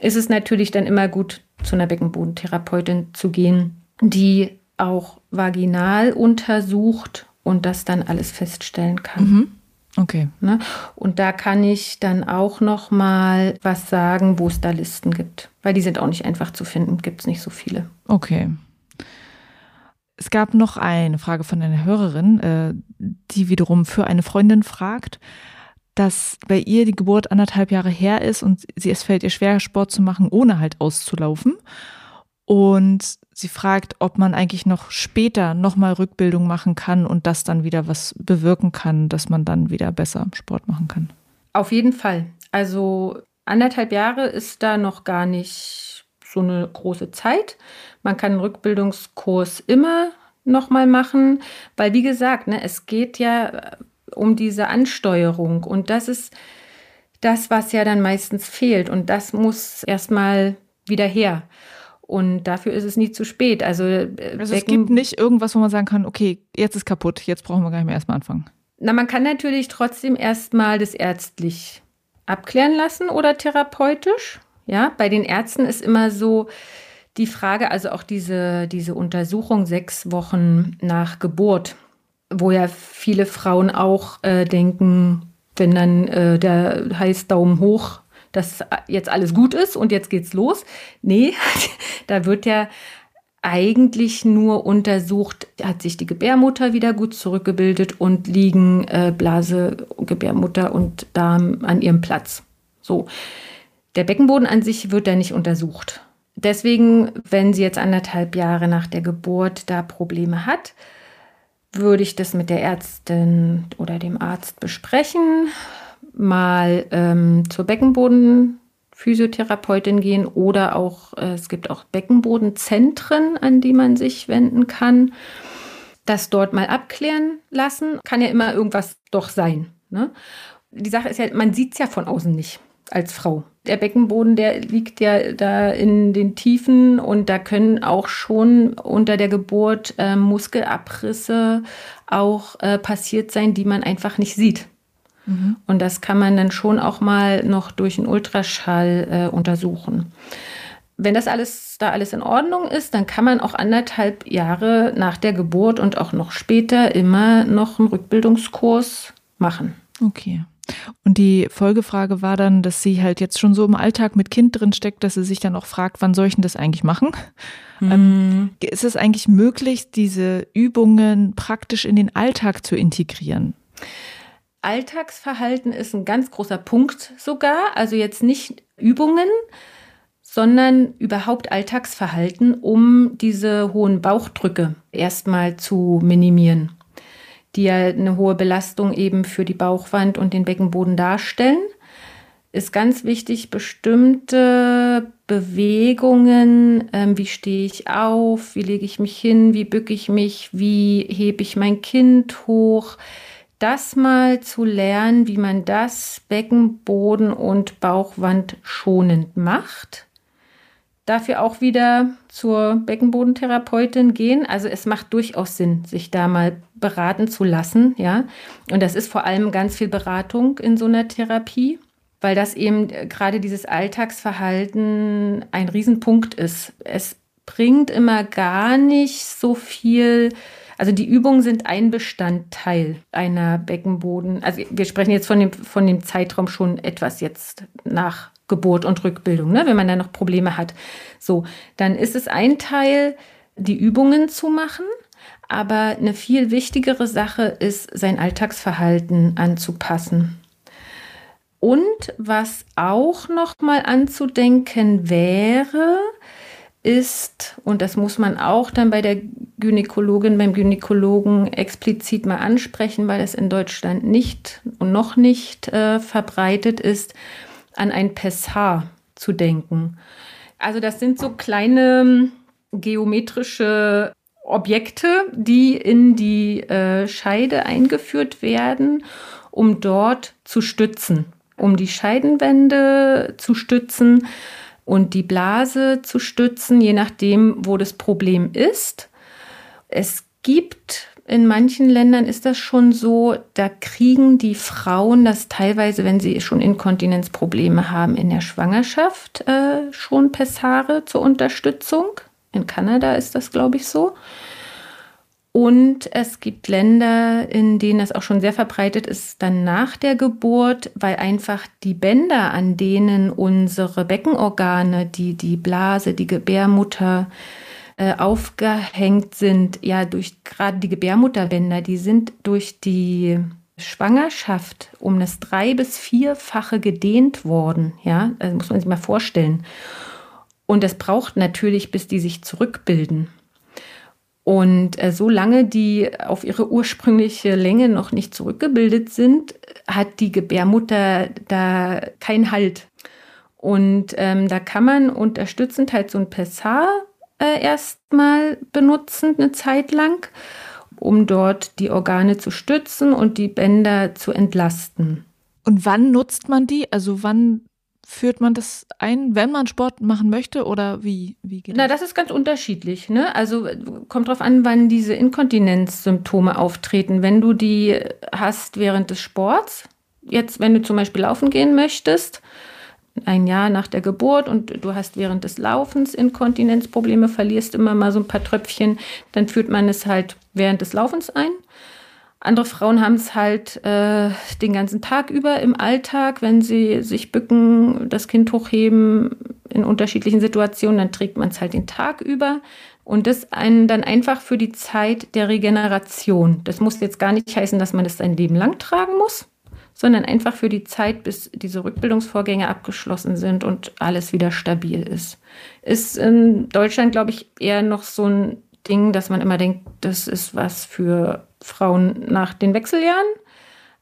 ist es natürlich dann immer gut, zu einer Beckenbodentherapeutin zu gehen, die auch vaginal untersucht und das dann alles feststellen kann. Mhm. Okay. Ne? Und da kann ich dann auch noch mal was sagen, wo es da Listen gibt. Weil die sind auch nicht einfach zu finden, gibt es nicht so viele. Okay. Es gab noch eine Frage von einer Hörerin, äh, die wiederum für eine Freundin fragt, dass bei ihr die Geburt anderthalb Jahre her ist und sie, es fällt ihr schwer, Sport zu machen, ohne halt auszulaufen. Und sie fragt, ob man eigentlich noch später nochmal Rückbildung machen kann und das dann wieder was bewirken kann, dass man dann wieder besser Sport machen kann. Auf jeden Fall. Also anderthalb Jahre ist da noch gar nicht so eine große Zeit. Man kann einen Rückbildungskurs immer nochmal machen, weil wie gesagt, ne, es geht ja äh, um diese Ansteuerung und das ist das, was ja dann meistens fehlt und das muss erstmal wieder her. Und dafür ist es nie zu spät. Also, äh, also es gibt nicht irgendwas, wo man sagen kann, okay, jetzt ist kaputt, jetzt brauchen wir gar nicht mehr erstmal anfangen. Na, man kann natürlich trotzdem erstmal das ärztlich abklären lassen oder therapeutisch. Ja, bei den Ärzten ist immer so die Frage, also auch diese, diese Untersuchung sechs Wochen nach Geburt, wo ja viele Frauen auch äh, denken, wenn dann äh, der heißt Daumen hoch dass jetzt alles gut ist und jetzt geht's los. Nee, da wird ja eigentlich nur untersucht, hat sich die Gebärmutter wieder gut zurückgebildet und liegen äh, Blase, Gebärmutter und Darm an ihrem Platz. So. Der Beckenboden an sich wird da nicht untersucht. Deswegen, wenn sie jetzt anderthalb Jahre nach der Geburt da Probleme hat, würde ich das mit der Ärztin oder dem Arzt besprechen mal ähm, zur Beckenbodenphysiotherapeutin gehen oder auch, äh, es gibt auch Beckenbodenzentren, an die man sich wenden kann. Das dort mal abklären lassen, kann ja immer irgendwas doch sein. Ne? Die Sache ist ja, man sieht es ja von außen nicht. als Frau. Der Beckenboden, der liegt ja da in den Tiefen und da können auch schon unter der Geburt äh, Muskelabrisse auch äh, passiert sein, die man einfach nicht sieht. Mhm. Und das kann man dann schon auch mal noch durch einen Ultraschall äh, untersuchen. Wenn das alles da alles in Ordnung ist, dann kann man auch anderthalb Jahre nach der Geburt und auch noch später immer noch einen Rückbildungskurs machen. Okay. Und die Folgefrage war dann, dass sie halt jetzt schon so im Alltag mit Kind drin steckt, dass sie sich dann auch fragt, wann soll ich denn das eigentlich machen? Mhm. Ähm, ist es eigentlich möglich, diese Übungen praktisch in den Alltag zu integrieren? Alltagsverhalten ist ein ganz großer Punkt sogar. Also jetzt nicht Übungen, sondern überhaupt Alltagsverhalten, um diese hohen Bauchdrücke erstmal zu minimieren, die ja eine hohe Belastung eben für die Bauchwand und den Beckenboden darstellen. Ist ganz wichtig, bestimmte Bewegungen, ähm, wie stehe ich auf, wie lege ich mich hin, wie bücke ich mich, wie hebe ich mein Kind hoch, das mal zu lernen, wie man das Beckenboden und Bauchwand schonend macht. Dafür auch wieder zur Beckenbodentherapeutin gehen. Also es macht durchaus Sinn, sich da mal beraten zu lassen, ja. Und das ist vor allem ganz viel Beratung in so einer Therapie, weil das eben gerade dieses Alltagsverhalten ein Riesenpunkt ist. Es bringt immer gar nicht so viel also die Übungen sind ein Bestandteil einer Beckenboden. Also wir sprechen jetzt von dem, von dem Zeitraum schon etwas jetzt nach Geburt und Rückbildung, ne? wenn man da noch Probleme hat. So, dann ist es ein Teil, die Übungen zu machen. Aber eine viel wichtigere Sache ist, sein Alltagsverhalten anzupassen. Und was auch noch mal anzudenken wäre, ist, und das muss man auch dann bei der Gynäkologin, beim Gynäkologen explizit mal ansprechen, weil es in Deutschland nicht und noch nicht äh, verbreitet ist, an ein Pessar zu denken. Also das sind so kleine ähm, geometrische Objekte, die in die äh, Scheide eingeführt werden, um dort zu stützen, um die Scheidenwände zu stützen und die Blase zu stützen, je nachdem, wo das Problem ist. Es gibt in manchen Ländern ist das schon so, da kriegen die Frauen das teilweise, wenn sie schon Inkontinenzprobleme haben, in der Schwangerschaft äh, schon Pessare zur Unterstützung. In Kanada ist das, glaube ich, so. Und es gibt Länder, in denen das auch schon sehr verbreitet ist, dann nach der Geburt, weil einfach die Bänder, an denen unsere Beckenorgane, die, die Blase, die Gebärmutter äh, aufgehängt sind, ja, durch gerade die Gebärmutterbänder, die sind durch die Schwangerschaft um das drei- bis vierfache gedehnt worden. Ja, das muss man sich mal vorstellen. Und das braucht natürlich, bis die sich zurückbilden. Und äh, solange die auf ihre ursprüngliche Länge noch nicht zurückgebildet sind, hat die Gebärmutter da keinen Halt. Und ähm, da kann man unterstützend halt so ein Pessar äh, erstmal benutzen, eine Zeit lang, um dort die Organe zu stützen und die Bänder zu entlasten. Und wann nutzt man die? Also wann führt man das ein, wenn man Sport machen möchte oder wie, wie geht das? Na, das ist ganz unterschiedlich. Ne? Also kommt drauf an, wann diese Inkontinenzsymptome auftreten. Wenn du die hast während des Sports, jetzt wenn du zum Beispiel laufen gehen möchtest, ein Jahr nach der Geburt und du hast während des Laufens Inkontinenzprobleme, verlierst immer mal so ein paar Tröpfchen, dann führt man es halt während des Laufens ein. Andere Frauen haben es halt äh, den ganzen Tag über im Alltag, wenn sie sich bücken, das Kind hochheben in unterschiedlichen Situationen, dann trägt man es halt den Tag über. Und das einen dann einfach für die Zeit der Regeneration. Das muss jetzt gar nicht heißen, dass man das sein Leben lang tragen muss, sondern einfach für die Zeit, bis diese Rückbildungsvorgänge abgeschlossen sind und alles wieder stabil ist. Ist in Deutschland, glaube ich, eher noch so ein Ding, dass man immer denkt, das ist was für Frauen nach den Wechseljahren.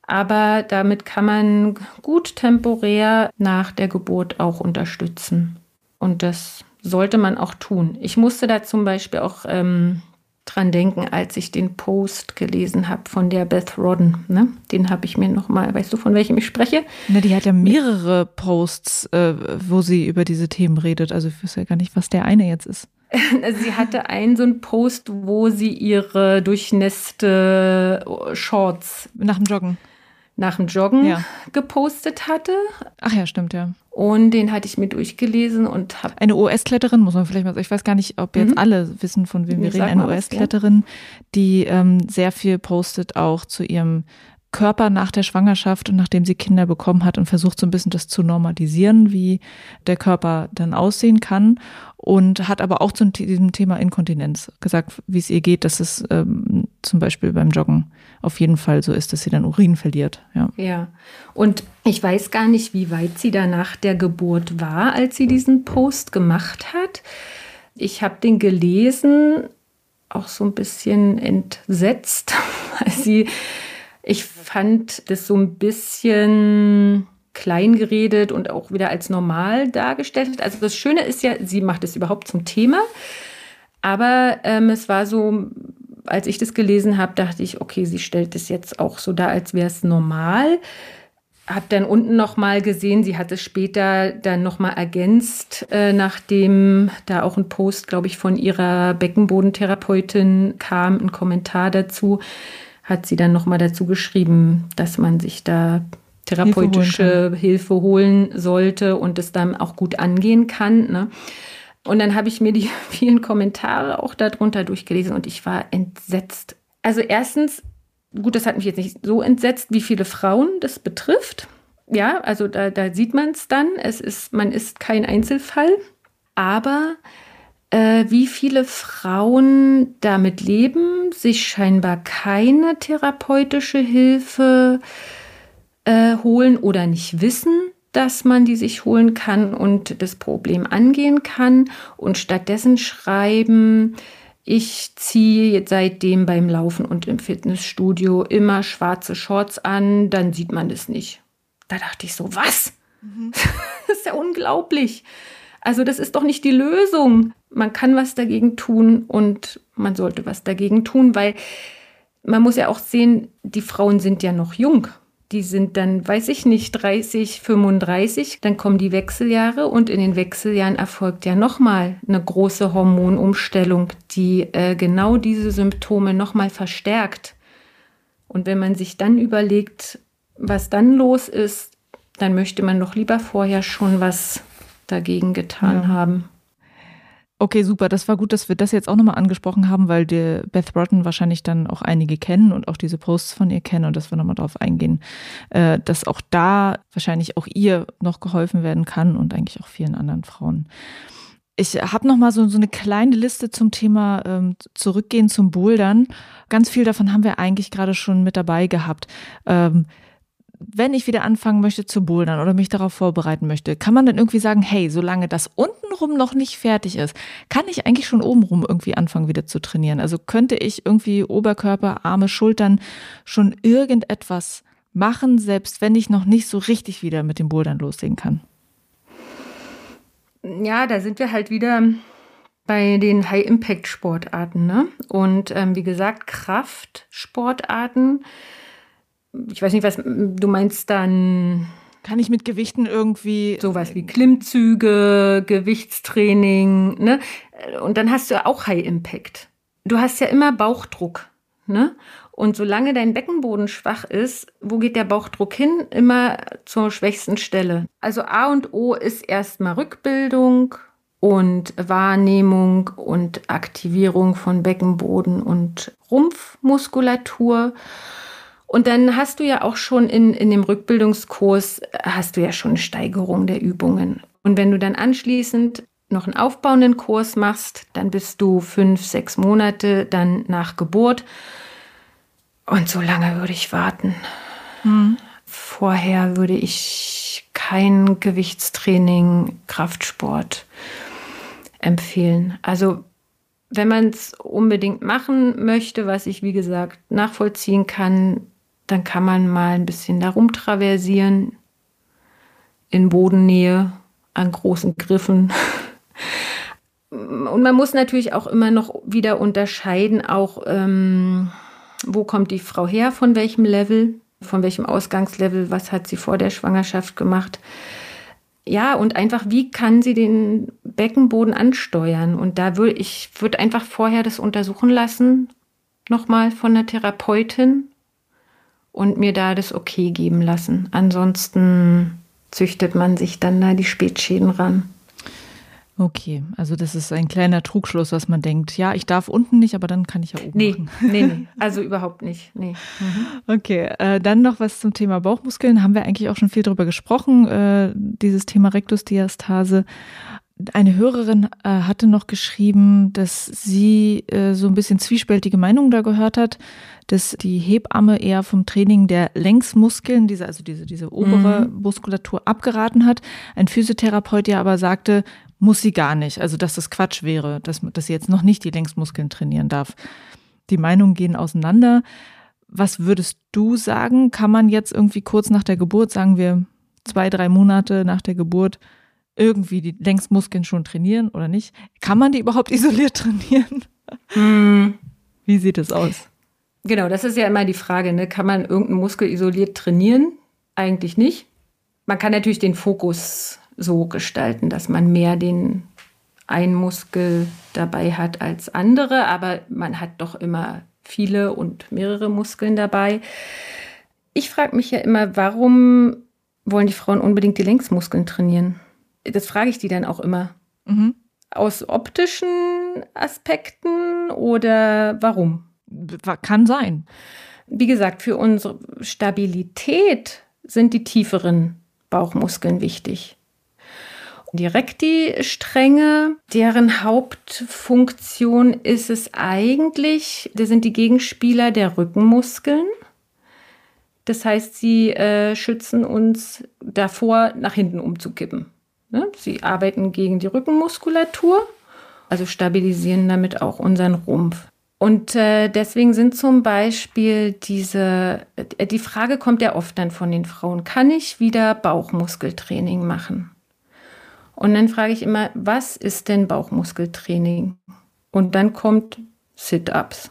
Aber damit kann man gut temporär nach der Geburt auch unterstützen. Und das sollte man auch tun. Ich musste da zum Beispiel auch ähm, dran denken, als ich den Post gelesen habe von der Beth Rodden. Ne? Den habe ich mir nochmal, weißt du, von welchem ich spreche? Na, die hat ja mehrere Posts, äh, wo sie über diese Themen redet. Also ich wüsste ja gar nicht, was der eine jetzt ist. sie hatte einen so einen Post, wo sie ihre durchnässte Shorts nach dem Joggen nach dem Joggen ja. gepostet hatte. Ach ja, stimmt, ja. Und den hatte ich mir durchgelesen und habe. Eine US-Kletterin, muss man vielleicht mal sagen. Ich weiß gar nicht, ob jetzt mhm. alle wissen, von wem wir reden. Eine US-Kletterin, die ähm, sehr viel postet auch zu ihrem Körper nach der Schwangerschaft und nachdem sie Kinder bekommen hat und versucht so ein bisschen das zu normalisieren, wie der Körper dann aussehen kann und hat aber auch zu diesem Thema Inkontinenz gesagt, wie es ihr geht, dass es ähm, zum Beispiel beim Joggen auf jeden Fall so ist, dass sie dann Urin verliert. Ja. ja. Und ich weiß gar nicht, wie weit sie da nach der Geburt war, als sie diesen Post gemacht hat. Ich habe den gelesen, auch so ein bisschen entsetzt, weil sie, ich fand das so ein bisschen klein geredet und auch wieder als normal dargestellt. Also das Schöne ist ja, sie macht es überhaupt zum Thema. Aber ähm, es war so als ich das gelesen habe, dachte ich, okay, sie stellt es jetzt auch so dar, als wäre es normal. Hab dann unten noch mal gesehen, sie hat es später dann noch mal ergänzt, äh, nachdem da auch ein Post, glaube ich, von ihrer Beckenbodentherapeutin kam, ein Kommentar dazu, hat sie dann noch mal dazu geschrieben, dass man sich da therapeutische Hilfe holen, Hilfe holen sollte und es dann auch gut angehen kann. Ne? Und dann habe ich mir die vielen Kommentare auch darunter durchgelesen und ich war entsetzt. Also erstens, gut, das hat mich jetzt nicht so entsetzt, wie viele Frauen das betrifft. Ja, also da, da sieht man es dann. Es ist, man ist kein Einzelfall. Aber wie viele Frauen damit leben, sich scheinbar keine therapeutische Hilfe äh, holen oder nicht wissen, dass man die sich holen kann und das Problem angehen kann und stattdessen schreiben, ich ziehe seitdem beim Laufen und im Fitnessstudio immer schwarze Shorts an, dann sieht man das nicht. Da dachte ich so, was? Mhm. Das ist ja unglaublich. Also das ist doch nicht die Lösung. Man kann was dagegen tun und man sollte was dagegen tun, weil man muss ja auch sehen, die Frauen sind ja noch jung die sind dann, weiß ich nicht, 30, 35, dann kommen die Wechseljahre und in den Wechseljahren erfolgt ja nochmal eine große Hormonumstellung, die äh, genau diese Symptome nochmal verstärkt. Und wenn man sich dann überlegt, was dann los ist, dann möchte man doch lieber vorher schon was dagegen getan ja. haben. Okay, super. Das war gut, dass wir das jetzt auch nochmal angesprochen haben, weil die Beth Broughton wahrscheinlich dann auch einige kennen und auch diese Posts von ihr kennen und dass wir nochmal darauf eingehen, äh, dass auch da wahrscheinlich auch ihr noch geholfen werden kann und eigentlich auch vielen anderen Frauen. Ich habe noch mal so, so eine kleine Liste zum Thema ähm, Zurückgehen zum Bouldern. Ganz viel davon haben wir eigentlich gerade schon mit dabei gehabt. Ähm, wenn ich wieder anfangen möchte zu bouldern oder mich darauf vorbereiten möchte, kann man dann irgendwie sagen, hey, solange das untenrum noch nicht fertig ist, kann ich eigentlich schon obenrum irgendwie anfangen wieder zu trainieren. Also könnte ich irgendwie Oberkörper, Arme, Schultern schon irgendetwas machen, selbst wenn ich noch nicht so richtig wieder mit dem Bouldern loslegen kann. Ja, da sind wir halt wieder bei den High-Impact-Sportarten. Ne? Und ähm, wie gesagt, Kraftsportarten ich weiß nicht, was du meinst dann. Kann ich mit Gewichten irgendwie. Sowas wie Klimmzüge, Gewichtstraining, ne? Und dann hast du auch High Impact. Du hast ja immer Bauchdruck, ne? Und solange dein Beckenboden schwach ist, wo geht der Bauchdruck hin? Immer zur schwächsten Stelle. Also A und O ist erstmal Rückbildung und Wahrnehmung und Aktivierung von Beckenboden und Rumpfmuskulatur. Und dann hast du ja auch schon in, in dem Rückbildungskurs, hast du ja schon eine Steigerung der Übungen. Und wenn du dann anschließend noch einen aufbauenden Kurs machst, dann bist du fünf, sechs Monate dann nach Geburt. Und so lange würde ich warten. Mhm. Vorher würde ich kein Gewichtstraining, Kraftsport empfehlen. Also wenn man es unbedingt machen möchte, was ich wie gesagt nachvollziehen kann, dann kann man mal ein bisschen darum traversieren, in Bodennähe, an großen Griffen. Und man muss natürlich auch immer noch wieder unterscheiden, auch ähm, wo kommt die Frau her, von welchem Level, von welchem Ausgangslevel, was hat sie vor der Schwangerschaft gemacht. Ja, und einfach, wie kann sie den Beckenboden ansteuern? Und da würde ich würde einfach vorher das untersuchen lassen, nochmal von der Therapeutin und mir da das Okay geben lassen. Ansonsten züchtet man sich dann da die Spätschäden ran. Okay, also das ist ein kleiner Trugschluss, was man denkt. Ja, ich darf unten nicht, aber dann kann ich ja oben nee, machen. Nee, nee, also überhaupt nicht. Nee. Mhm. Okay, äh, dann noch was zum Thema Bauchmuskeln. Haben wir eigentlich auch schon viel drüber gesprochen, äh, dieses Thema Rektusdiastase. Eine Hörerin äh, hatte noch geschrieben, dass sie äh, so ein bisschen zwiespältige Meinungen da gehört hat, dass die Hebamme eher vom Training der Längsmuskeln, diese, also diese, diese obere mhm. Muskulatur abgeraten hat. Ein Physiotherapeut ja aber sagte, muss sie gar nicht. Also, dass das Quatsch wäre, dass, dass sie jetzt noch nicht die Längsmuskeln trainieren darf. Die Meinungen gehen auseinander. Was würdest du sagen? Kann man jetzt irgendwie kurz nach der Geburt, sagen wir zwei, drei Monate nach der Geburt, irgendwie die Längsmuskeln schon trainieren oder nicht? Kann man die überhaupt isoliert trainieren? Hm. Wie sieht es aus? Genau, das ist ja immer die Frage, ne? kann man irgendeinen Muskel isoliert trainieren? Eigentlich nicht. Man kann natürlich den Fokus so gestalten, dass man mehr den einen Muskel dabei hat als andere, aber man hat doch immer viele und mehrere Muskeln dabei. Ich frage mich ja immer, warum wollen die Frauen unbedingt die Längsmuskeln trainieren? Das frage ich die dann auch immer. Mhm. Aus optischen Aspekten oder warum? Kann sein. Wie gesagt, für unsere Stabilität sind die tieferen Bauchmuskeln wichtig. Die Rekti-Stränge, deren Hauptfunktion ist es eigentlich, das sind die Gegenspieler der Rückenmuskeln. Das heißt, sie äh, schützen uns davor, nach hinten umzukippen. Ne? Sie arbeiten gegen die Rückenmuskulatur, also stabilisieren damit auch unseren Rumpf. Und äh, deswegen sind zum Beispiel diese, äh, die Frage kommt ja oft dann von den Frauen, kann ich wieder Bauchmuskeltraining machen? Und dann frage ich immer, was ist denn Bauchmuskeltraining? Und dann kommt Sit-ups.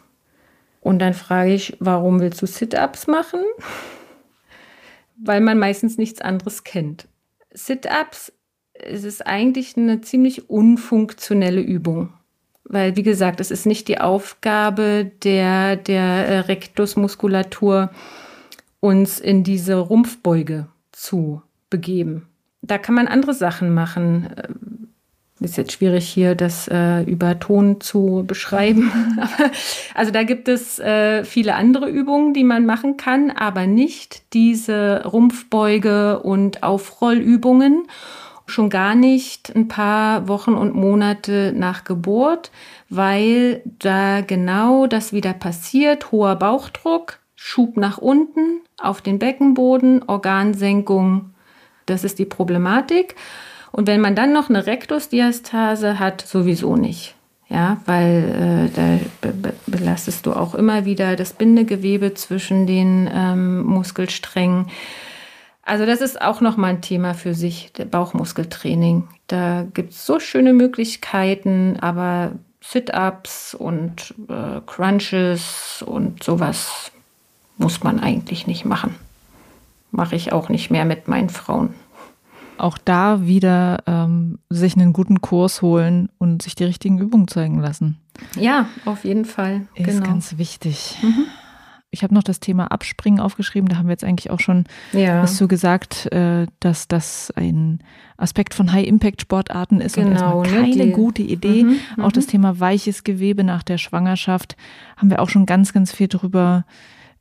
Und dann frage ich, warum willst du Sit-ups machen? Weil man meistens nichts anderes kennt. Sit-ups ist eigentlich eine ziemlich unfunktionelle Übung. Weil, wie gesagt, es ist nicht die Aufgabe der, der Rektusmuskulatur, uns in diese Rumpfbeuge zu begeben da kann man andere Sachen machen. Ähm, ist jetzt schwierig hier, das äh, über Ton zu beschreiben. also da gibt es äh, viele andere Übungen, die man machen kann, aber nicht diese Rumpfbeuge und Aufrollübungen. Schon gar nicht ein paar Wochen und Monate nach Geburt, weil da genau das wieder passiert. Hoher Bauchdruck, Schub nach unten auf den Beckenboden, Organsenkung das ist die Problematik. Und wenn man dann noch eine Rektusdiastase hat, sowieso nicht. Ja, weil äh, da be belastest du auch immer wieder das Bindegewebe zwischen den ähm, Muskelsträngen. Also das ist auch nochmal ein Thema für sich, der Bauchmuskeltraining. Da gibt es so schöne Möglichkeiten, aber Sit-ups und äh, Crunches und sowas muss man eigentlich nicht machen mache ich auch nicht mehr mit meinen Frauen. Auch da wieder ähm, sich einen guten Kurs holen und sich die richtigen Übungen zeigen lassen. Ja, auf jeden Fall. Ist genau. ganz wichtig. Mhm. Ich habe noch das Thema Abspringen aufgeschrieben. Da haben wir jetzt eigentlich auch schon ja. was zu gesagt, äh, dass das ein Aspekt von High-Impact-Sportarten ist genau, und erstmal ne, keine ne, gute Idee. Mhm, auch das mhm. Thema weiches Gewebe nach der Schwangerschaft haben wir auch schon ganz, ganz viel drüber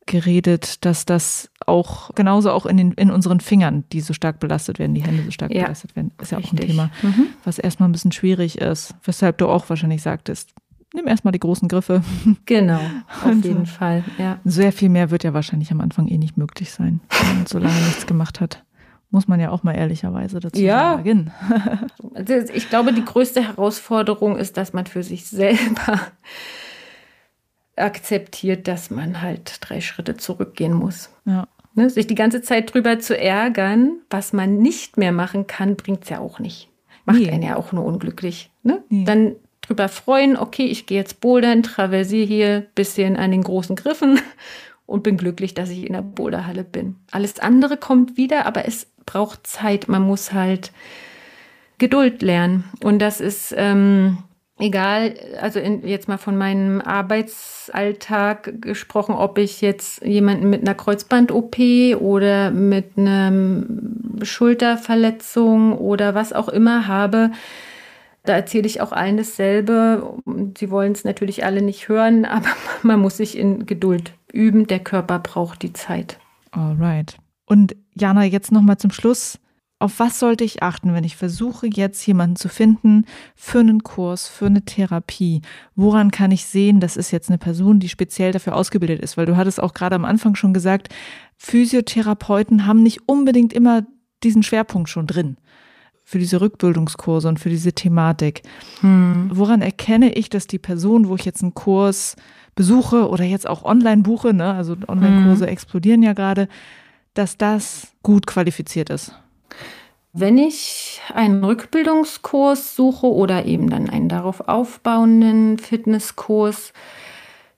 geredet, dass das auch genauso auch in, den, in unseren Fingern, die so stark belastet werden, die Hände so stark ja, belastet werden, ist ja auch ein Thema, mhm. was erstmal ein bisschen schwierig ist, weshalb du auch wahrscheinlich sagtest, nimm erstmal die großen Griffe. Genau, auf also, jeden Fall, ja. Sehr viel mehr wird ja wahrscheinlich am Anfang eh nicht möglich sein, wenn man so lange nichts gemacht hat. Muss man ja auch mal ehrlicherweise dazu ja. sagen. Also ich glaube, die größte Herausforderung ist, dass man für sich selber akzeptiert, dass man halt drei Schritte zurückgehen muss. Ja. Ne? Sich die ganze Zeit drüber zu ärgern, was man nicht mehr machen kann, bringt es ja auch nicht. Macht nee. einen ja auch nur unglücklich. Ne? Nee. Dann drüber freuen, okay, ich gehe jetzt bouldern, traversiere hier ein bisschen an den großen Griffen und bin glücklich, dass ich in der Boulderhalle bin. Alles andere kommt wieder, aber es braucht Zeit. Man muss halt Geduld lernen. Und das ist ähm, egal, also in, jetzt mal von meinem Arbeitsalltag gesprochen, ob ich jetzt jemanden mit einer Kreuzband-OP oder mit einer Schulterverletzung oder was auch immer habe. Da erzähle ich auch allen dasselbe. Sie wollen es natürlich alle nicht hören, aber man muss sich in Geduld üben. Der Körper braucht die Zeit. Alright. Und Jana, jetzt nochmal zum Schluss. Auf was sollte ich achten, wenn ich versuche, jetzt jemanden zu finden für einen Kurs, für eine Therapie? Woran kann ich sehen, das ist jetzt eine Person, die speziell dafür ausgebildet ist? Weil du hattest auch gerade am Anfang schon gesagt, Physiotherapeuten haben nicht unbedingt immer diesen Schwerpunkt schon drin für diese Rückbildungskurse und für diese Thematik. Hm. Woran erkenne ich, dass die Person, wo ich jetzt einen Kurs besuche oder jetzt auch online buche, ne, also Online-Kurse hm. explodieren ja gerade, dass das gut qualifiziert ist? Wenn ich einen Rückbildungskurs suche oder eben dann einen darauf aufbauenden Fitnesskurs,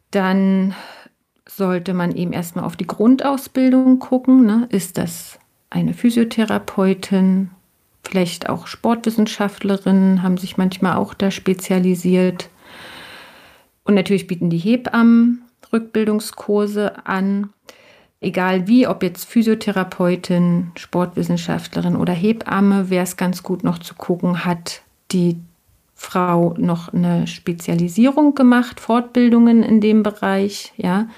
dann sollte man eben erstmal auf die Grundausbildung gucken. Ne? Ist das eine Physiotherapeutin Vielleicht auch Sportwissenschaftlerinnen haben sich manchmal auch da spezialisiert. Und natürlich bieten die Hebammen Rückbildungskurse an. Egal wie, ob jetzt Physiotherapeutin, Sportwissenschaftlerin oder Hebamme, wäre es ganz gut noch zu gucken, hat die Frau noch eine Spezialisierung gemacht, Fortbildungen in dem Bereich, ja,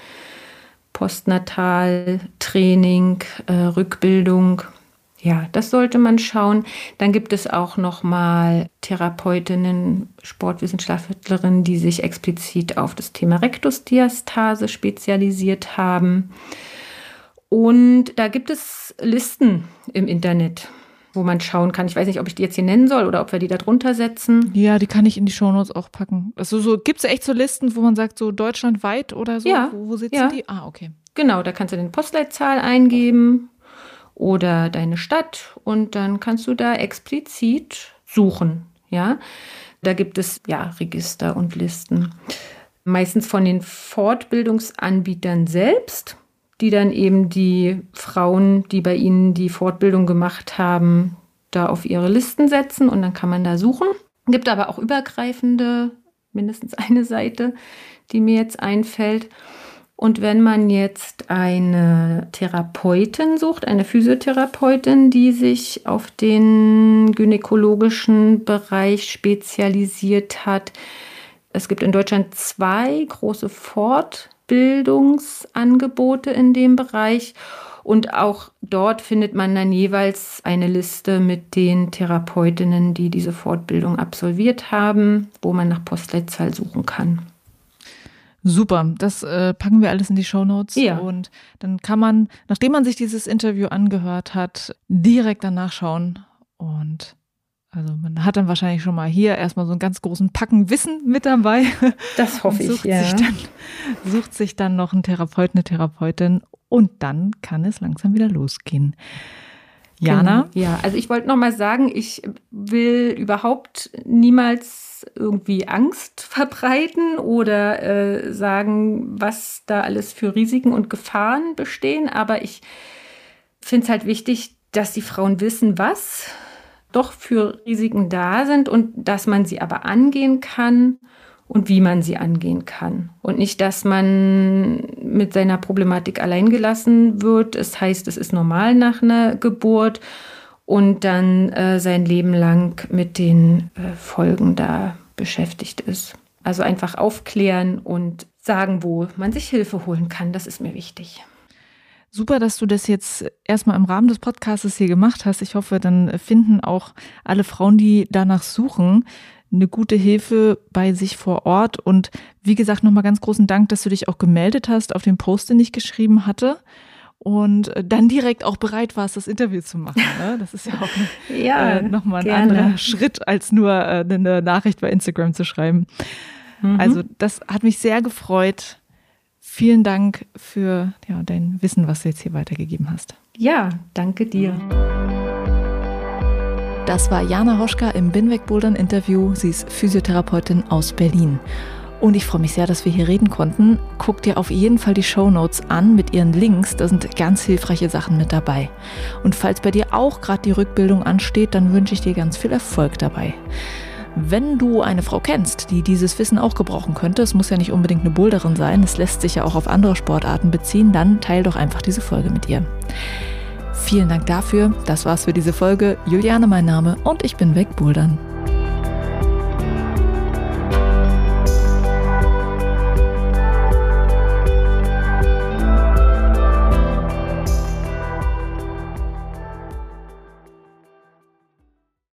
Postnatal, Training, äh, Rückbildung. Ja, das sollte man schauen. Dann gibt es auch noch mal Therapeutinnen, Sportwissenschaftlerinnen, die sich explizit auf das Thema Rektusdiastase spezialisiert haben. Und da gibt es Listen im Internet, wo man schauen kann. Ich weiß nicht, ob ich die jetzt hier nennen soll oder ob wir die da drunter setzen. Ja, die kann ich in die Shownotes auch packen. Also so gibt es echt so Listen, wo man sagt, so deutschlandweit oder so? Ja. Wo, wo sitzen ja. die? Ah, okay. Genau, da kannst du den Postleitzahl eingeben oder deine Stadt und dann kannst du da explizit suchen, ja. Da gibt es ja Register und Listen. Meistens von den Fortbildungsanbietern selbst, die dann eben die Frauen, die bei ihnen die Fortbildung gemacht haben, da auf ihre Listen setzen und dann kann man da suchen. Gibt aber auch übergreifende, mindestens eine Seite, die mir jetzt einfällt. Und wenn man jetzt eine Therapeutin sucht, eine Physiotherapeutin, die sich auf den gynäkologischen Bereich spezialisiert hat, es gibt in Deutschland zwei große Fortbildungsangebote in dem Bereich. Und auch dort findet man dann jeweils eine Liste mit den Therapeutinnen, die diese Fortbildung absolviert haben, wo man nach Postleitzahl suchen kann. Super, das äh, packen wir alles in die Show Notes. Ja. Und dann kann man, nachdem man sich dieses Interview angehört hat, direkt danach schauen. Und also man hat dann wahrscheinlich schon mal hier erstmal so einen ganz großen Packen Wissen mit dabei. Das hoffe ich, ja. Sich dann, sucht sich dann noch einen Therapeut, eine Therapeutin und dann kann es langsam wieder losgehen. Jana? Genau, ja, also ich wollte noch mal sagen, ich will überhaupt niemals irgendwie Angst verbreiten oder äh, sagen, was da alles für Risiken und Gefahren bestehen. Aber ich finde es halt wichtig, dass die Frauen wissen, was doch für Risiken da sind und dass man sie aber angehen kann und wie man sie angehen kann. Und nicht, dass man mit seiner Problematik alleingelassen wird. Es heißt, es ist normal nach einer Geburt und dann äh, sein Leben lang mit den äh, Folgen da beschäftigt ist. Also einfach aufklären und sagen, wo man sich Hilfe holen kann. Das ist mir wichtig. Super, dass du das jetzt erstmal im Rahmen des Podcasts hier gemacht hast. Ich hoffe, dann finden auch alle Frauen, die danach suchen, eine gute Hilfe bei sich vor Ort. Und wie gesagt, nochmal ganz großen Dank, dass du dich auch gemeldet hast auf den Post, den ich geschrieben hatte und äh, dann direkt auch bereit warst, das Interview zu machen. Ne? Das ist ja auch ja, äh, nochmal ein gerne. anderer Schritt, als nur äh, eine Nachricht bei Instagram zu schreiben. Mhm. Also das hat mich sehr gefreut. Vielen Dank für ja, dein Wissen, was du jetzt hier weitergegeben hast. Ja, danke dir. Das war Jana Hoschka im Binweg Bouldern Interview. Sie ist Physiotherapeutin aus Berlin. Und ich freue mich sehr, dass wir hier reden konnten. Guck dir auf jeden Fall die Show Notes an mit ihren Links. Da sind ganz hilfreiche Sachen mit dabei. Und falls bei dir auch gerade die Rückbildung ansteht, dann wünsche ich dir ganz viel Erfolg dabei. Wenn du eine Frau kennst, die dieses Wissen auch gebrauchen könnte, es muss ja nicht unbedingt eine Boulderin sein, es lässt sich ja auch auf andere Sportarten beziehen, dann teil doch einfach diese Folge mit ihr. Vielen Dank dafür. Das war's für diese Folge. Juliane mein Name und ich bin weg Bouldern.